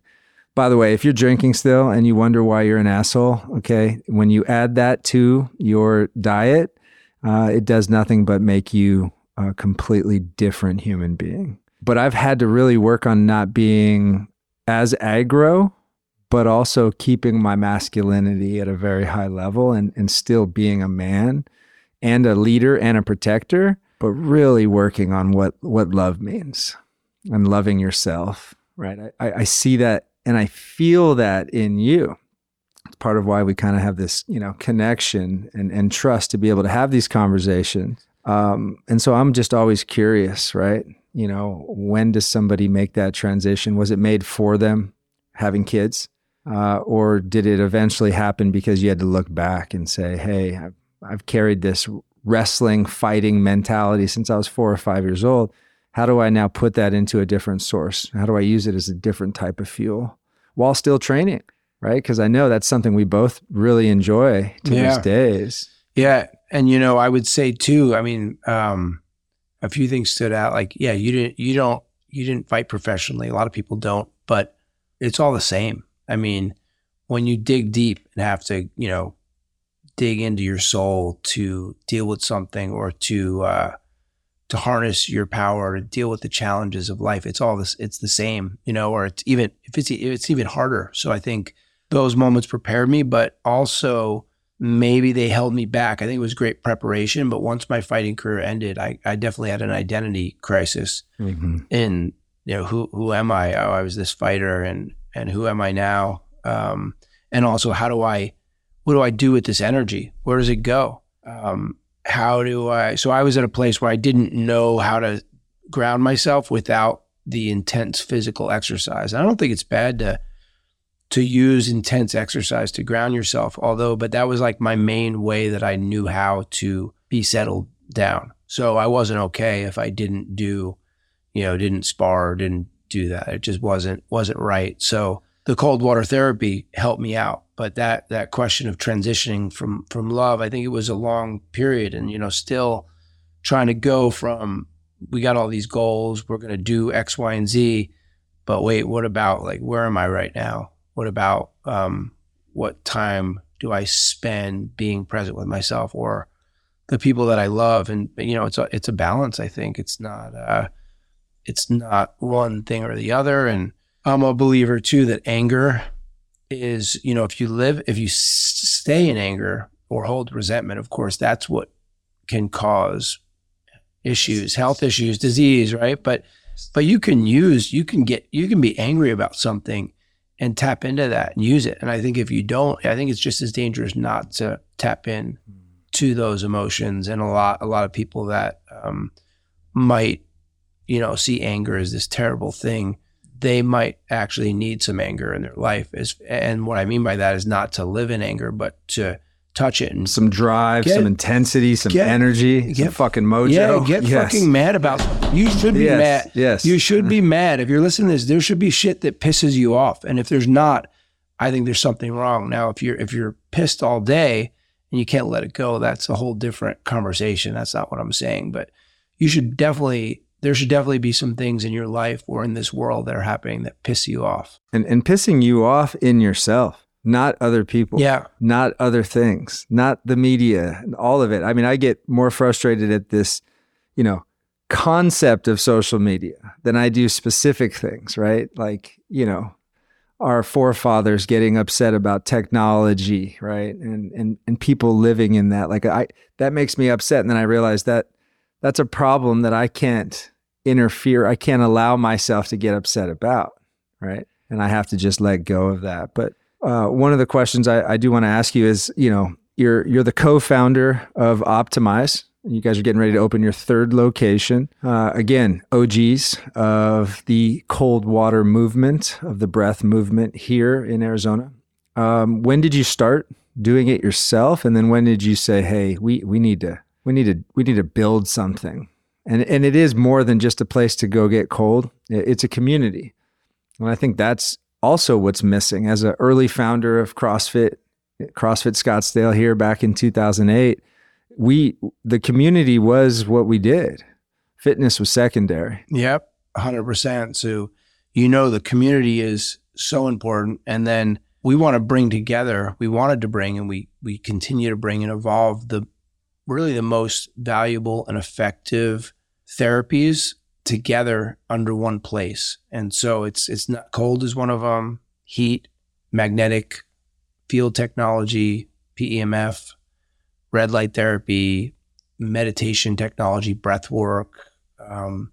by the way, if you're drinking still and you wonder why you're an asshole, okay, when you add that to your diet, uh, it does nothing but make you a completely different human being. But I've had to really work on not being as aggro, but also keeping my masculinity at a very high level and, and still being a man and a leader and a protector, but really working on what, what love means and loving yourself, right? I, I, see that and I feel that in you part of why we kind of have this you know connection and, and trust to be able to have these conversations. Um, and so i'm just always curious right? You know when does somebody make that transition? Was it made for them having kids? Uh, or did it eventually happen because you had to look back and say hey i've, I've carried this wrestling fighting mentality since i was four or five years old. How do I now put that into a different source? How do I use it as a different type of fuel while still training? Right. Because I know that's something we both really enjoy to Yeah. these days. yeah and you know i would say too i mean um a few things stood out like yeah you didn't you don't you didn't fight professionally a lot of people don't but it's all the same i mean when you dig deep and have to you know dig into your soul to deal with something or to uh to harness your power to deal with the challenges of life it's all this it's the same you know or it's even if it's it's even harder so i think those moments prepared me but also maybe they held me back i think it was great preparation but once my fighting career ended i, I definitely had an identity crisis Mm-hmm. in you know who who am I? Oh, I was this fighter, and and who am I now? Um, and also, how do I, what do I do with this energy? Where does it go? Um, how do I? So I was at a place where I didn't know how to ground myself without the intense physical exercise. And I don't think it's bad to to use intense exercise to ground yourself. Although, but that was like my main way that I knew how to be settled down. So I wasn't okay if I didn't do, you know, didn't spar, didn't do that. It just wasn't wasn't right. So the cold water therapy helped me out. But that that question of transitioning from from love, I think it was a long period, and you know, still trying to go from we got all these goals, we're going to do X, Y, and Z, but wait, what about like where am I right now? What about um, what time do I spend being present with myself or the people that I love? And you know, it's a it's a balance. I think it's not uh, it's not one thing or the other. And I'm a believer too that anger is you know if you live if you stay in anger or hold resentment, of course, that's what can cause issues, health issues, disease, right? But but you can use you can get you can be angry about something and tap into that and use it. And I think if you don't, I think it's just as dangerous not to tap in to those emotions. And a lot a lot of people that um, might you know see anger as this terrible thing. They might actually need some anger in their life. Is and what I mean by that is not to live in anger, but to touch it and some drive, Get- some intensity, some get- energy, some fucking mojo. Yeah, get Yes. fucking mad about. You should be Yes, mad. yes. You should be mad. If you're listening to this, there should be shit that pisses you off. And if there's not, I think there's something wrong. Now, if you're if you're pissed all day and you can't let it go, that's a whole different conversation. That's not what I'm saying. But you should definitely there should definitely be some things in your life or in this world that are happening that piss you off. and and pissing you off in yourself, not other people. Yeah. not other things, not the media, all of it. I mean, I get more frustrated at this, you know, concept of social media than I do specific things, right? Like, you know, our forefathers getting upset about technology, right? And and and people living in that. Like I that makes me upset. And then I realize that that's a problem that I can't interfere. I can't allow myself to get upset about, right? And I have to just let go of that. But uh, one of the questions I, I do want to ask you is, you know, you're you're the co-founder of Optimyze. You guys are getting ready to open your third location. Uh, again, OGs of the cold water movement, of the breath movement here in Arizona. Um, when did you start doing it yourself, and then when did you say, "Hey, we we need to we need to we need to build something"? And and it is more than just a place to go get cold. It's a community, and I think that's also what's missing. As an early founder of CrossFit, CrossFit Scottsdale here back in 2008, we the community was what we did. Fitness was secondary. Yep, hundred percent. So you know the community is so important, and then we want to bring together. We wanted to bring, and we we continue to bring and evolve the really the most valuable and effective therapies together under one place. And so it's it's not cold is one of them. Heat, magnetic field technology, PEMF, red light therapy, meditation technology, breath work, um,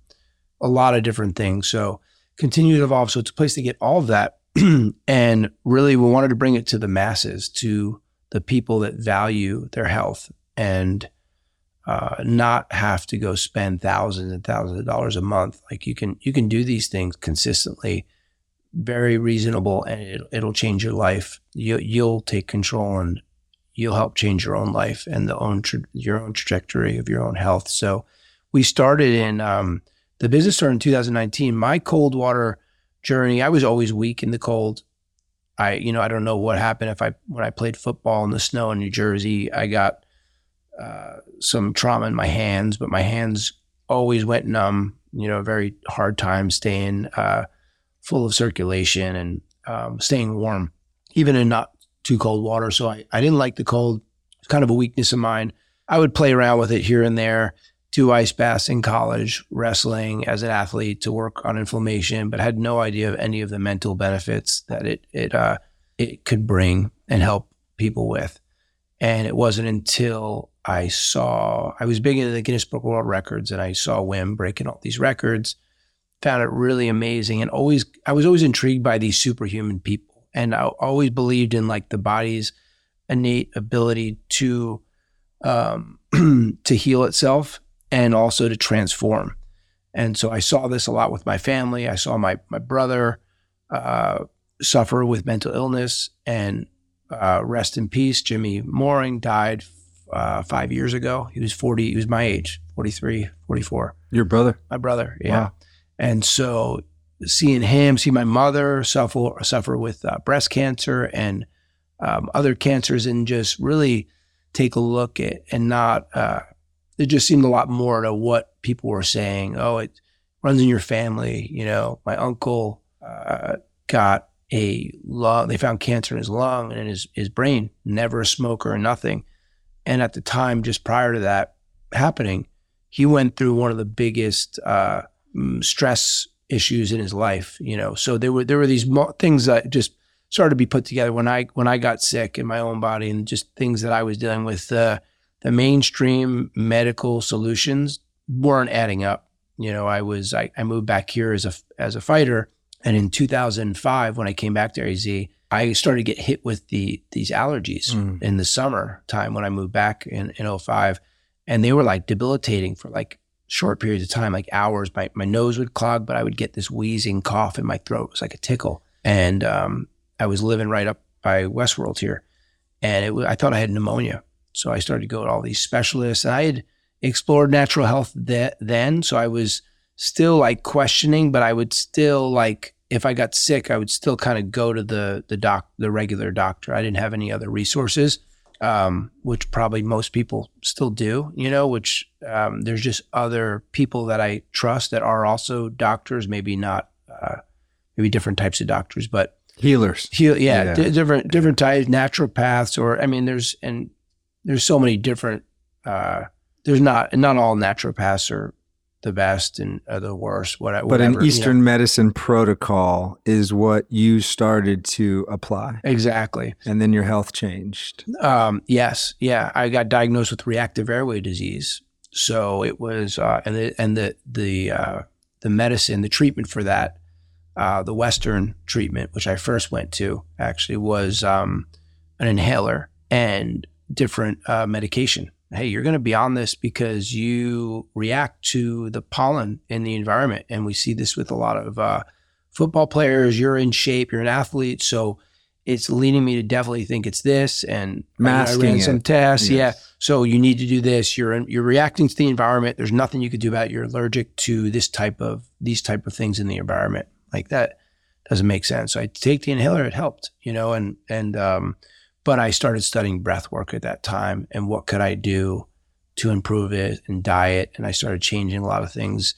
a lot of different things. So continue to evolve. So it's a place to get all of that. and really, we wanted to bring it to the masses, to the people that value their health and uh, not have to go spend thousands and thousands of dollars a month. Like you can, you can do these things consistently, very reasonable, and it, it'll change your life. You, you'll take control and you'll help change your own life and the own tra- your own trajectory of your own health. So we started in um, the business started in 2019. My cold water journey, I was always weak in the cold. I, you know, I don't know what happened if I when I played football in the snow in New Jersey, I got some trauma in my hands, but my hands always went numb. You know, very hard time staying uh, full of circulation and um, staying warm, even in not too cold water. So I, I didn't like the cold. It's kind of a weakness of mine. I would play around with it here and there do ice baths in college, wrestling as an athlete to work on inflammation, but had no idea of any of the mental benefits that it it uh, it could bring and help people with. And it wasn't until I saw I was big into the Guinness Book of World Records, and I saw Wim breaking all these records. Found it really amazing, and always I was always intrigued by these superhuman people, and I always believed in like the body's innate ability to um, to heal itself and also to transform. And so I saw this a lot with my family. I saw my my brother uh, suffer with mental illness, and uh, rest in peace. Jimmy Moreng died uh, five years ago. He was forty. He was my age, 43, 44. Your brother? My brother, yeah. Wow. And so seeing him, see my mother suffer suffer with uh, breast cancer and um, other cancers, and just really take a look at and not. Uh, it just seemed a lot more to what people were saying. Oh, it runs in your family. You know, my uncle uh, got a lung. They found cancer in his lung and in his his brain. Never a smoker or nothing. And at the time, just prior to that happening, he went through one of the biggest uh, mm, stress issues in his life. You know, so there were there were these mo- things that just started to be put together when I when I got sick in my own body, and just things that I was dealing with. Uh, the mainstream medical solutions weren't adding up. You know, I was I, I moved back here as a as a fighter, and in 2005 when I came back to AZ, I started to get hit with the these allergies Mm. in the summer time when I moved back in in 05 and they were like debilitating for like short periods of time, like hours. My my nose would clog, but I would get this wheezing cough in my throat. It was like a tickle, and um, I was living right up by Westworld here, and it I thought I had pneumonia. So I started to go to all these specialists, and I had explored natural health th- then. So I was still like questioning, but I would still like if I got sick, I would still kind of go to the the doc, the regular doctor. I didn't have any other resources um, which probably most people still do, you know, which um, there's just other people that I trust that are also doctors, maybe not, uh, maybe different types of doctors, but Healers. heal, yeah, Yeah. di- different, different types, naturopaths, or I mean, there's, and there's so many different, uh, there's not, not all naturopaths are the best and are the worst, what, But an you know. Eastern medicine protocol is what you started to apply. Exactly. And then your health changed. Um, yes, yeah. I got diagnosed with reactive airway disease. So it was, uh, and the and the the uh, the medicine, the treatment for that, uh, the Western treatment, which I first went to, actually was um, an inhaler and different uh, medication. Hey, you're going to be on this because you react to the pollen in the environment, and we see this with a lot of uh, football players. You're in shape, you're an athlete, so it's leading me to definitely think it's this. And Masking I ran it. some tests. Yes. Yeah. So you need to do this. You're in, you're reacting to the environment. There's nothing you could do about it. You're allergic to this type of these type of things in the environment. Like that doesn't make sense. So I take the inhaler. It helped, you know, and and um, but I started studying breath work at that time and what could I do to improve it and diet. And I started changing a lot of things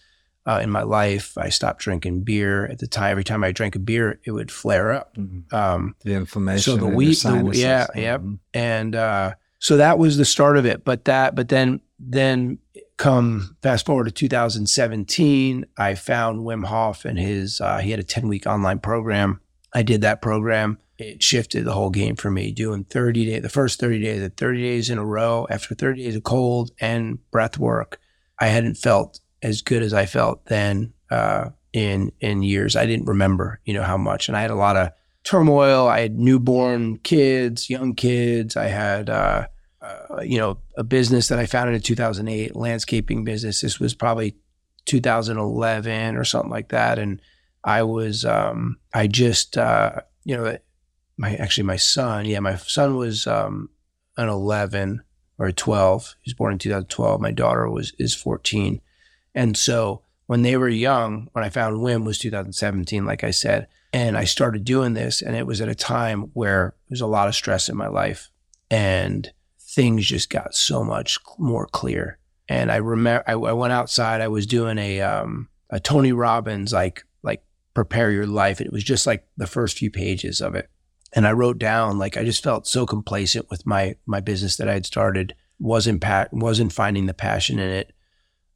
uh, in my life. I stopped drinking beer at the time. Every time I drank a beer, it would flare up. Um, The inflammation. so the wheat, the, yeah, yeah, Mhm. and uh, so that was the start of it. But that, but then, then come fast forward to 2017, I found Wim Hof and his. Uh, he had a 10 week online program. I did that program. It shifted the whole game for me. Doing 30 days, the first 30 days, the 30 days in a row after 30 days of cold and breath work. I hadn't felt as good as I felt then uh, in in years. I didn't remember, you know, how much, and I had a lot of turmoil. I had newborn kids, young kids. I had, uh, uh, you know, a business that I founded in 2008, landscaping business. This was probably 2011 or something like that, and I was, um, I just, uh, you know, my actually my son, yeah, my son was um, an 11 or a 12. He was born in 2012. My daughter was is 14, and so when they were young, when I found Wim was 2017, like I said, and I started doing this, and it was at a time where there was a lot of stress in my life, and things just got so much more clear. And I remember I, I went outside. I was doing a um, a Tony Robbins like like prepare your life. It was just like the first few pages of it. And I wrote down like I just felt so complacent with my my business that I had started. wasn't pa- wasn't finding the passion in it.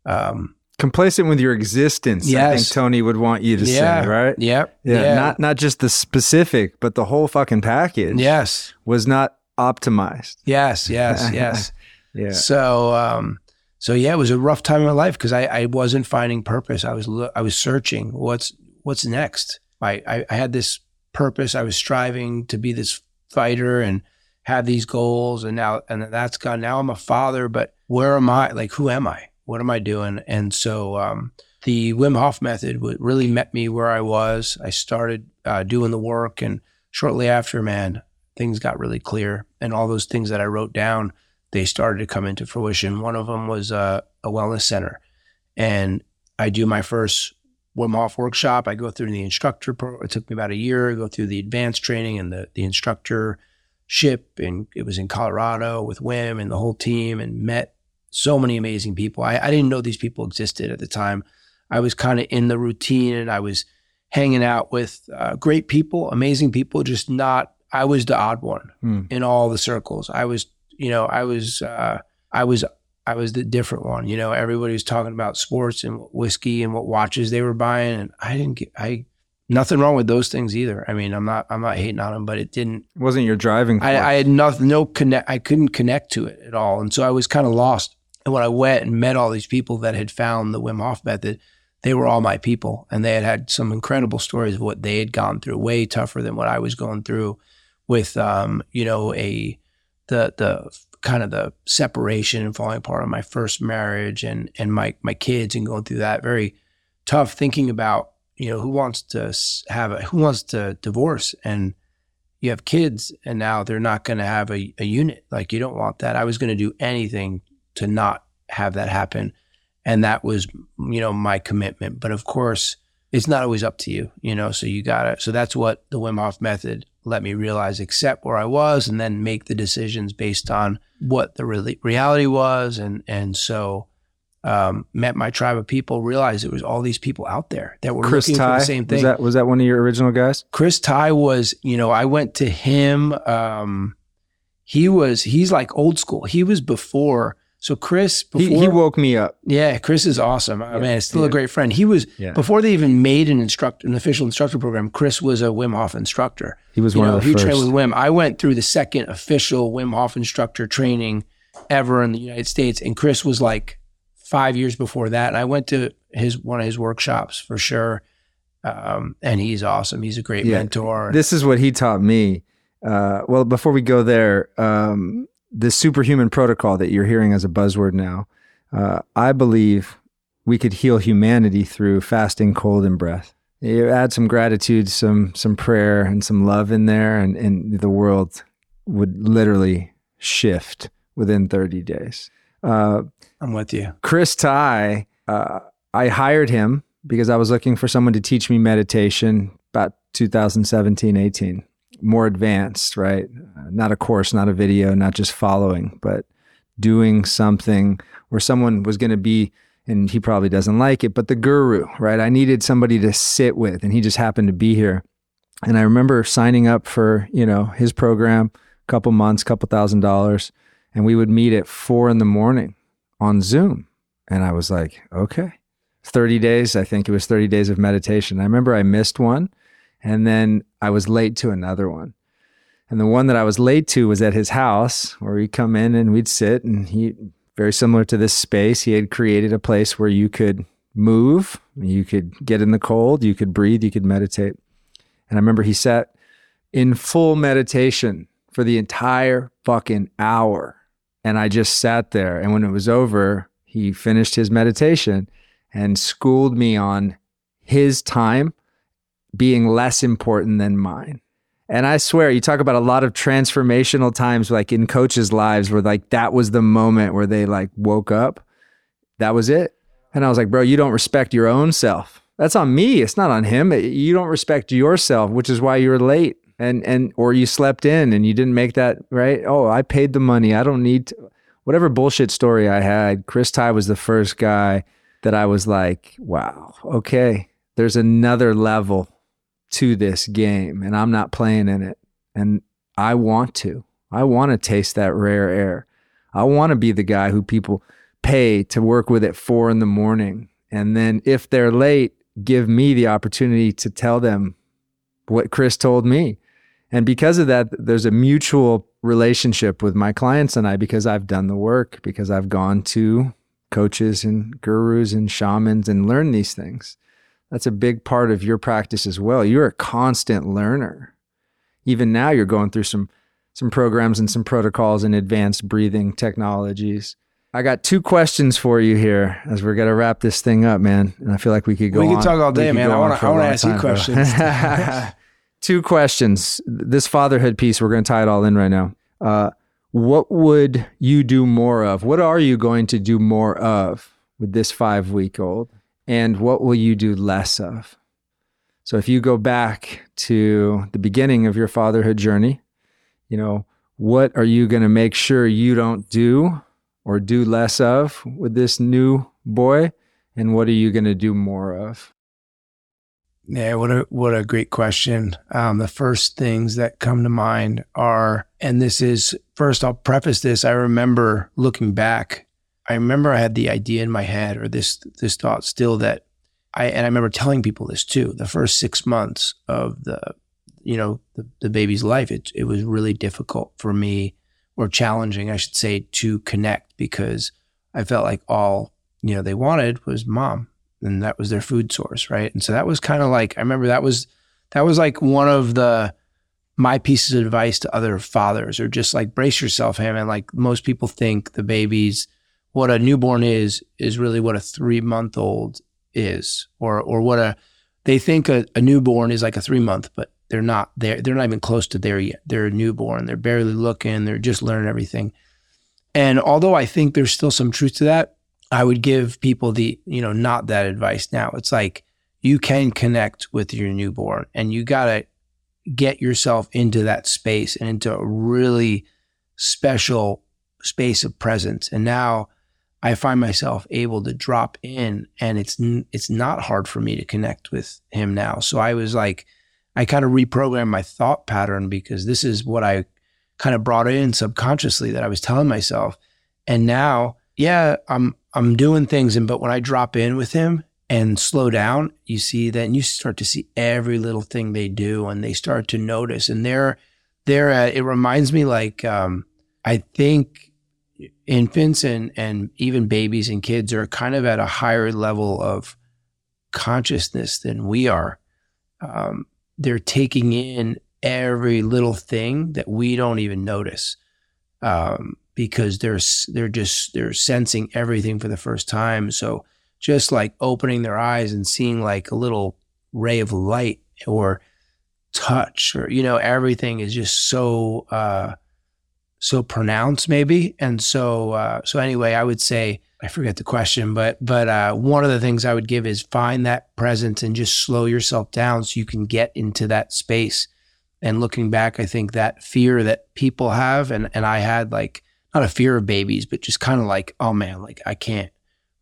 Um, Complacent with your existence. I think Tony would want you to yeah, say, right? Yep. Yeah, Not not just the specific, but the whole fucking package. yes. Was not optimized. Yes. Yes. Yes. Yeah. So, um, so yeah, it was a rough time in my life because I, I wasn't finding purpose. I was, I was searching what's, what's next. I, I, I had this purpose. I was striving to be this fighter and had these goals and now, and that's gone. Now I'm a father, but where am I? Like, who am I? What am I doing? And so, um, the Wim Hof method really met me where I was. I started uh, doing the work, and shortly after, man, things got really clear. And all those things that I wrote down, they started to come into fruition. One of them was a, a wellness center, and I do my first Wim Hof workshop. I go through the instructor. Pro- it took me about a year. I go through the advanced training and the the instructor ship, and it was in Colorado with Wim and the whole team, and met so many amazing people. I, I didn't know these people existed at the time. I was kind of in the routine, and I was hanging out with uh, great people, amazing people, just not. I was the odd one Hmm. in all the circles. I was, you know, I was, uh, I was, I was the different one. You know, everybody was talking about sports and whiskey and what watches they were buying, and I didn't get. I nothing wrong with those things either. I mean, I'm not, I'm not hating on them, but it didn't. It wasn't your driving. I, I had nothing, no connect. I couldn't connect to it at all, and so I was kind of lost. And when I went and met all these people that had found the Wim Hof method, they were all my people, and they had had some incredible stories of what they had gone through, way tougher than what I was going through, with um, you know, a the the kind of the separation and falling apart of my first marriage and and my my kids and going through that. Very tough thinking about you know who wants to have a who wants to divorce and you have kids and now they're not going to have a, a unit. Like you don't want that. I was going to do anything to not have that happen. And that was you know my commitment. But of course it's not always up to you you know so you gotta so that's what the wim hof method let me realize accept where i was and then make the decisions based on what the really reality was and and so um, met my tribe of people realized it was all these people out there that were Chris looking Ty for the same thing was that was that one of your original guys? Chris Ty was, you know, I went to him. Um, he was, he's like old school. He was before. So Chris, before, He, he woke me up. yeah, Chris is awesome. I Yeah, mean, it's still yeah. a great friend. He was Yeah. before they even made an instructor, an official instructor program. Chris was a Wim Hof instructor. He was You one know, of the he first. trained with Wim. I went through the second official Wim Hof instructor training ever in the United States, and Chris was like five years before that. And I went to his one of his workshops for sure. Um, and he's awesome. He's a great mentor. This is what he taught me. Uh, well, before we go there, um, the superhuman protocol that you're hearing as a buzzword now, uh, I believe we could heal humanity through fasting, cold, and breath. You add some gratitude, some some prayer, and some love in there, and, and the world would literally shift within 30 days. Uh, I'm with you. Chris Ty, uh, I hired him because I was looking for someone to teach me meditation about 2017, 18, more advanced, right? Uh, Not a course, not a video, not just following, but doing something where someone was going to be, and he probably doesn't like it, but the guru, right? I needed somebody to sit with, and he just happened to be here. And I remember signing up for, you know, his program, a couple months, couple thousand dollars, and we would meet at four in the morning on Zoom. And I was like, okay, 30 days. I think it was 30 days of meditation. I remember I missed one and then I was late to another one. And the one that I was late to was at his house where we'd come in and we'd sit and he, very similar to this space, he had created a place where you could move, you could get in the cold, you could breathe, you could meditate. And I remember he sat in full meditation for the entire fucking hour. And I just sat there. And when it was over, he finished his meditation and schooled me on his time being less important than mine. And I swear, you talk about a lot of transformational times, like in coaches' lives, where like that was the moment where they like woke up. That was it. And I was like, bro, you don't respect your own self. That's on me. It's not on him. You don't respect yourself, which is why you were late and and or you slept in and you didn't make that right. Oh, I paid the money. I don't need to. whatever bullshit story I had. Chris Ty was the first guy that I was like, wow, okay, there's another level to this game, and I'm not playing in it, and I want to. I want to taste that rare air. I want to be the guy who people pay to work with at four in the morning. And then if they're late, give me the opportunity to tell them what Chris told me. And because of that, there's a mutual relationship with my clients and I because I've done the work, because I've gone to coaches and gurus and shamans and learned these things. That's a big part of your practice as well. You're a constant learner. Even now you're going through some some programs and some protocols and advanced breathing technologies. I got two questions for you here as we're gonna wrap this thing up, man. And I feel like we could go. We can on- talk all day, man. I wanna- I wanna ask you questions. two questions. This fatherhood piece, we're gonna tie it all in right now. Uh, what would you do more of? What are you going to do more of with this five week old? And what will you do less of? So if you go back to the beginning of your fatherhood journey, you know, what are you going to make sure you don't do or do less of with this new boy? And what are you going to do more of? Yeah, what a what a great question. Um, the first things that come to mind are, and this is first. I'll preface this. I remember looking back. I remember I had the idea in my head, or this this thought still that I and I remember telling people this too. The first six months of the, you know, the, the baby's life, it it was really difficult for me, or challenging, I should say, to connect because I felt like all you know they wanted was mom and that was their food source, right? And so that was kind of like I remember that was that was like one of the my pieces of advice to other fathers or just like brace yourself, man. Like most people think the babies, what a newborn is, is really what a three month old is, or or what a they think a, a newborn is like a three month, but they're not there. They're not even close to there yet. They're a newborn. They're barely looking. They're just learning everything. And although I think there's still some truth to that, I would give people the, you know, not that advice now. It's like you can connect with your newborn and you got to get yourself into that space and into a really special space of presence. And now I find myself able to drop in and it's it's not hard for me to connect with him now. So I was like I kind of reprogrammed my thought pattern because this is what I kind of brought in subconsciously that I was telling myself. And now, yeah, I'm I'm doing things, and but when I drop in with him and slow down, you see that, and you start to see every little thing they do, and they start to notice, and they're they're at, it reminds me like um, I think infants and and even babies and kids are kind of at a higher level of consciousness than we are. Um, they're taking in every little thing that we don't even notice. Um, because they're they're just they're sensing everything for the first time. So just like opening their eyes and seeing like a little ray of light or touch or you know everything is just so uh so pronounced maybe and so uh so anyway i would say i forget the question but but uh one of the things i would give is find that presence and just slow yourself down so you can get into that space and looking back i think that fear that people have and and i had like not a fear of babies, but just kind of like, oh man, like I can't,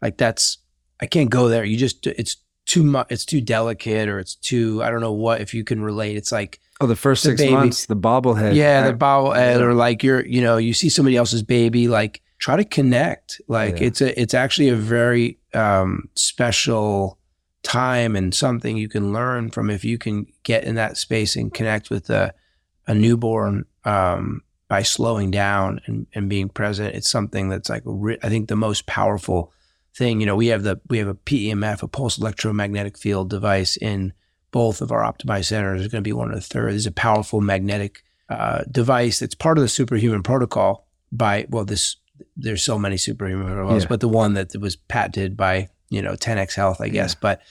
like that's, I can't go there. You just, it's too much, it's too delicate or it's too, I don't know what, if you can relate. It's like, oh, the first the six baby. months, the bobblehead. Yeah, the bobblehead, or like you're, you know, you see somebody else's baby, like try to connect. Like yeah. it's a, it's actually a very um, special time and something you can learn from if you can get in that space and connect with a, a newborn um, by slowing down and, and being present. It's something that's like I think the most powerful thing. You know, we have the we have a PEMF, a pulse electromagnetic field device in both of our optimized centers. There's going to be one of the third. There's a powerful magnetic uh, device that's part of the superhuman protocol. By well, this there's so many superhuman protocols, yeah. but the one that was patented by you know 10x Health, I guess. Yeah. But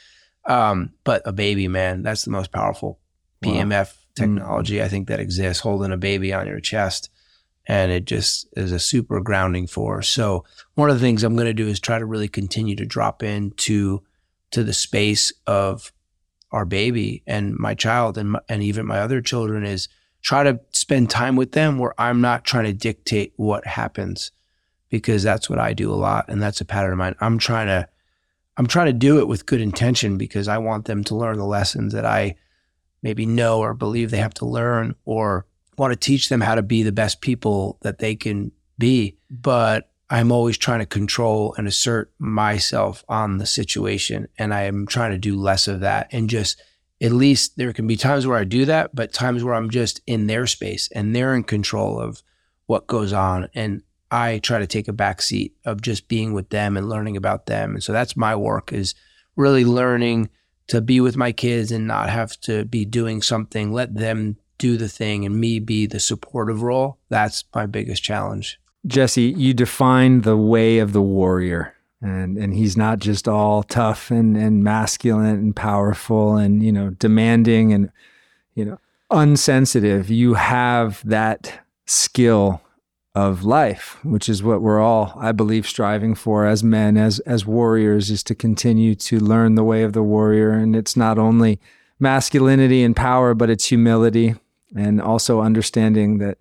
um, but a baby, man, that's the most powerful PMF wow. technology mm. I think that exists. Holding a baby on your chest and it just is a super grounding force. So one of the things I'm going to do is try to really continue to drop into to the space of our baby and my child and my, and even my other children is try to spend time with them where I'm not trying to dictate what happens because that's what I do a lot and that's a pattern of mine. I'm trying to I'm trying to do it with good intention because I want them to learn the lessons that I maybe know or believe they have to learn or want to teach them how to be the best people that they can be. But I'm always trying to control and assert myself on the situation. And I am trying to do less of that and just at least there can be times where I do that, but times where I'm just in their space and they're in control of what goes on. And I try to take a back seat of just being with them and learning about them. And so that's my work is really learning to be with my kids and not have to be doing something, let them do the thing and me be the supportive role, that's my biggest challenge. Jesse, you define the way of the warrior. And and he's not just all tough and, and masculine and powerful and, you know, demanding and, you know, unsensitive. You have that skill of life, which is what we're all, I believe, striving for as men, as as warriors, is to continue to learn the way of the warrior. And it's not only masculinity and power, but it's humility and also understanding that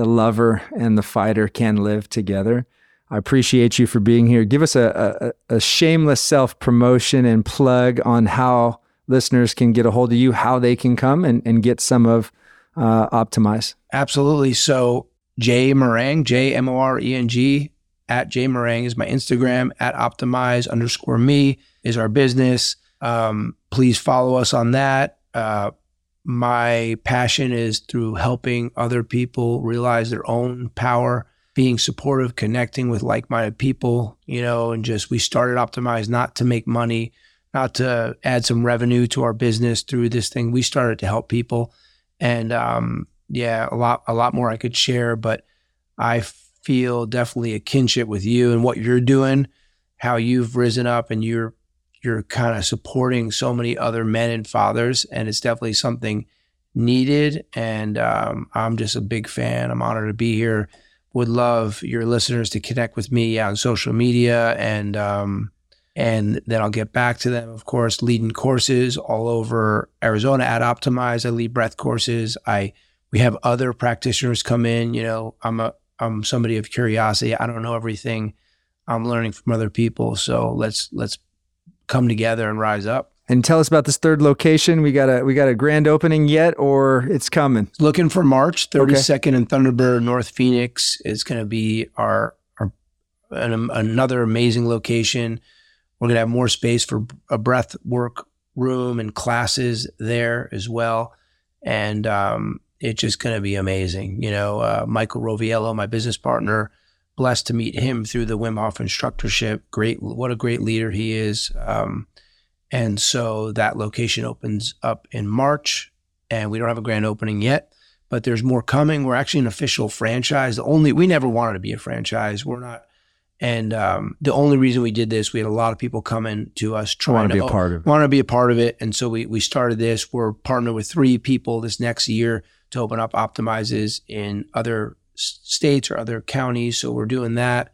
the lover and the fighter can live together. I appreciate you for being here. Give us a, a, a shameless self promotion and plug on how listeners can get a hold of you, how they can come and, and get some of uh, Optimyze. Absolutely. So Jay Moreng, J M O R E N G, at Jay Moreng is my Instagram, at Optimyze underscore me is our business. Um, please follow us on that. Uh, my passion is through helping other people realize their own power, being supportive, connecting with like minded people, you know, and just we started Optimyze not to make money, not to add some revenue to our business through this thing. We started to help people. And um, yeah, a lot, a lot more I could share, but I feel definitely a kinship with you and what you're doing, how you've risen up and you're you're kind of supporting so many other men and fathers, and it's definitely something needed. And um, I'm just a big fan. I'm honored to be here. Would love your listeners to connect with me on social media, and um, and then I'll get back to them. Of course, leading courses all over Arizona at Optimyze. I lead breath courses. I we have other practitioners come in. You know, I'm a I'm somebody of curiosity. I don't know everything. I'm learning from other people. So let's let's come together and rise up. And tell us about this third location. We got a we got a grand opening yet, or it's coming? Looking for March 32nd okay. in Thunderbird, North Phoenix is going to be our our an, another amazing location. We're going to have more space for a breath work room and classes there as well, and um, it's just going to be amazing. You know, uh, Michael Roviello, my business partner, blessed to meet him through the Wim Hof instructorship. Great, what a great leader he is. Um, and so that location opens up in March, and we don't have a grand opening yet, but there's more coming. We're actually an official franchise. The only we never wanted to be a franchise. We're not. And um, the only reason we did this, we had a lot of people coming to us trying to be a part of it. Want to be a part of it, and so we we started this. We're partnered with three people this next year to open up Optimyzes in other states or other counties. So we're doing that.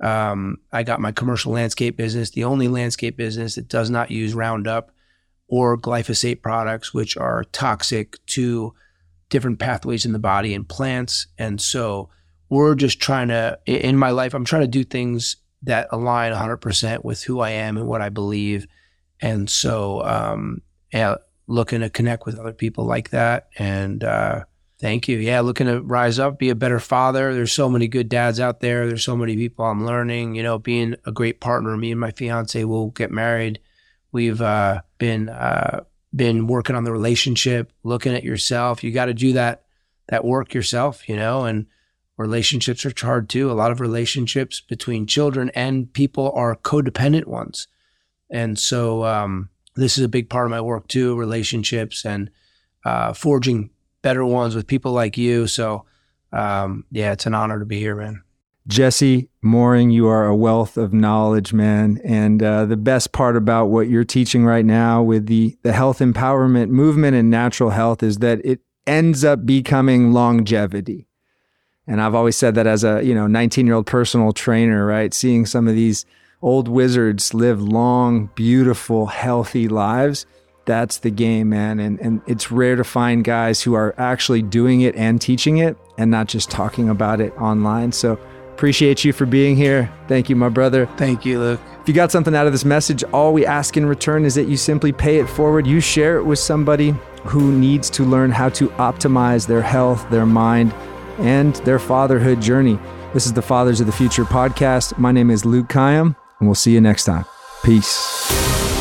Um, I got my commercial landscape business, the only landscape business that does not use Roundup or glyphosate products, which are toxic to different pathways in the body and plants. And so we're just trying to, in my life, I'm trying to do things that align 100% with who I am and what I believe. And so, um, yeah, looking to connect with other people like that. And, uh, Thank you. Yeah, looking to rise up, be a better father. There's so many good dads out there. There's so many people I'm learning. You know, being a great partner. Me and my fiance will get married. We've uh, been uh, been working on the relationship, looking at yourself. You got to do that that work yourself. You know, and relationships are hard too. A lot of relationships between children and people are codependent ones, and so um, this is a big part of my work too. Relationships and uh, forging better ones with people like you. So, um, yeah, it's an honor to be here, man. Jesse Moreng, you are a wealth of knowledge, man. And uh, the best part about what you're teaching right now with the, the health empowerment movement and natural health is that it ends up becoming longevity. And I've always said that as a, you know, 19 year old personal trainer, right? Seeing some of these old wizards live long, beautiful, healthy lives that's the game, man. And, and it's rare to find guys who are actually doing it and teaching it and not just talking about it online. So appreciate you for being here. Thank you, my brother. Thank you, Luke. If you got something out of this message, all we ask in return is that you simply pay it forward. You share it with somebody who needs to learn how to optimize their health, their mind, and their fatherhood journey. This is the Fathers of the Future podcast. My name is Luke Kayam, and we'll see you next time. Peace.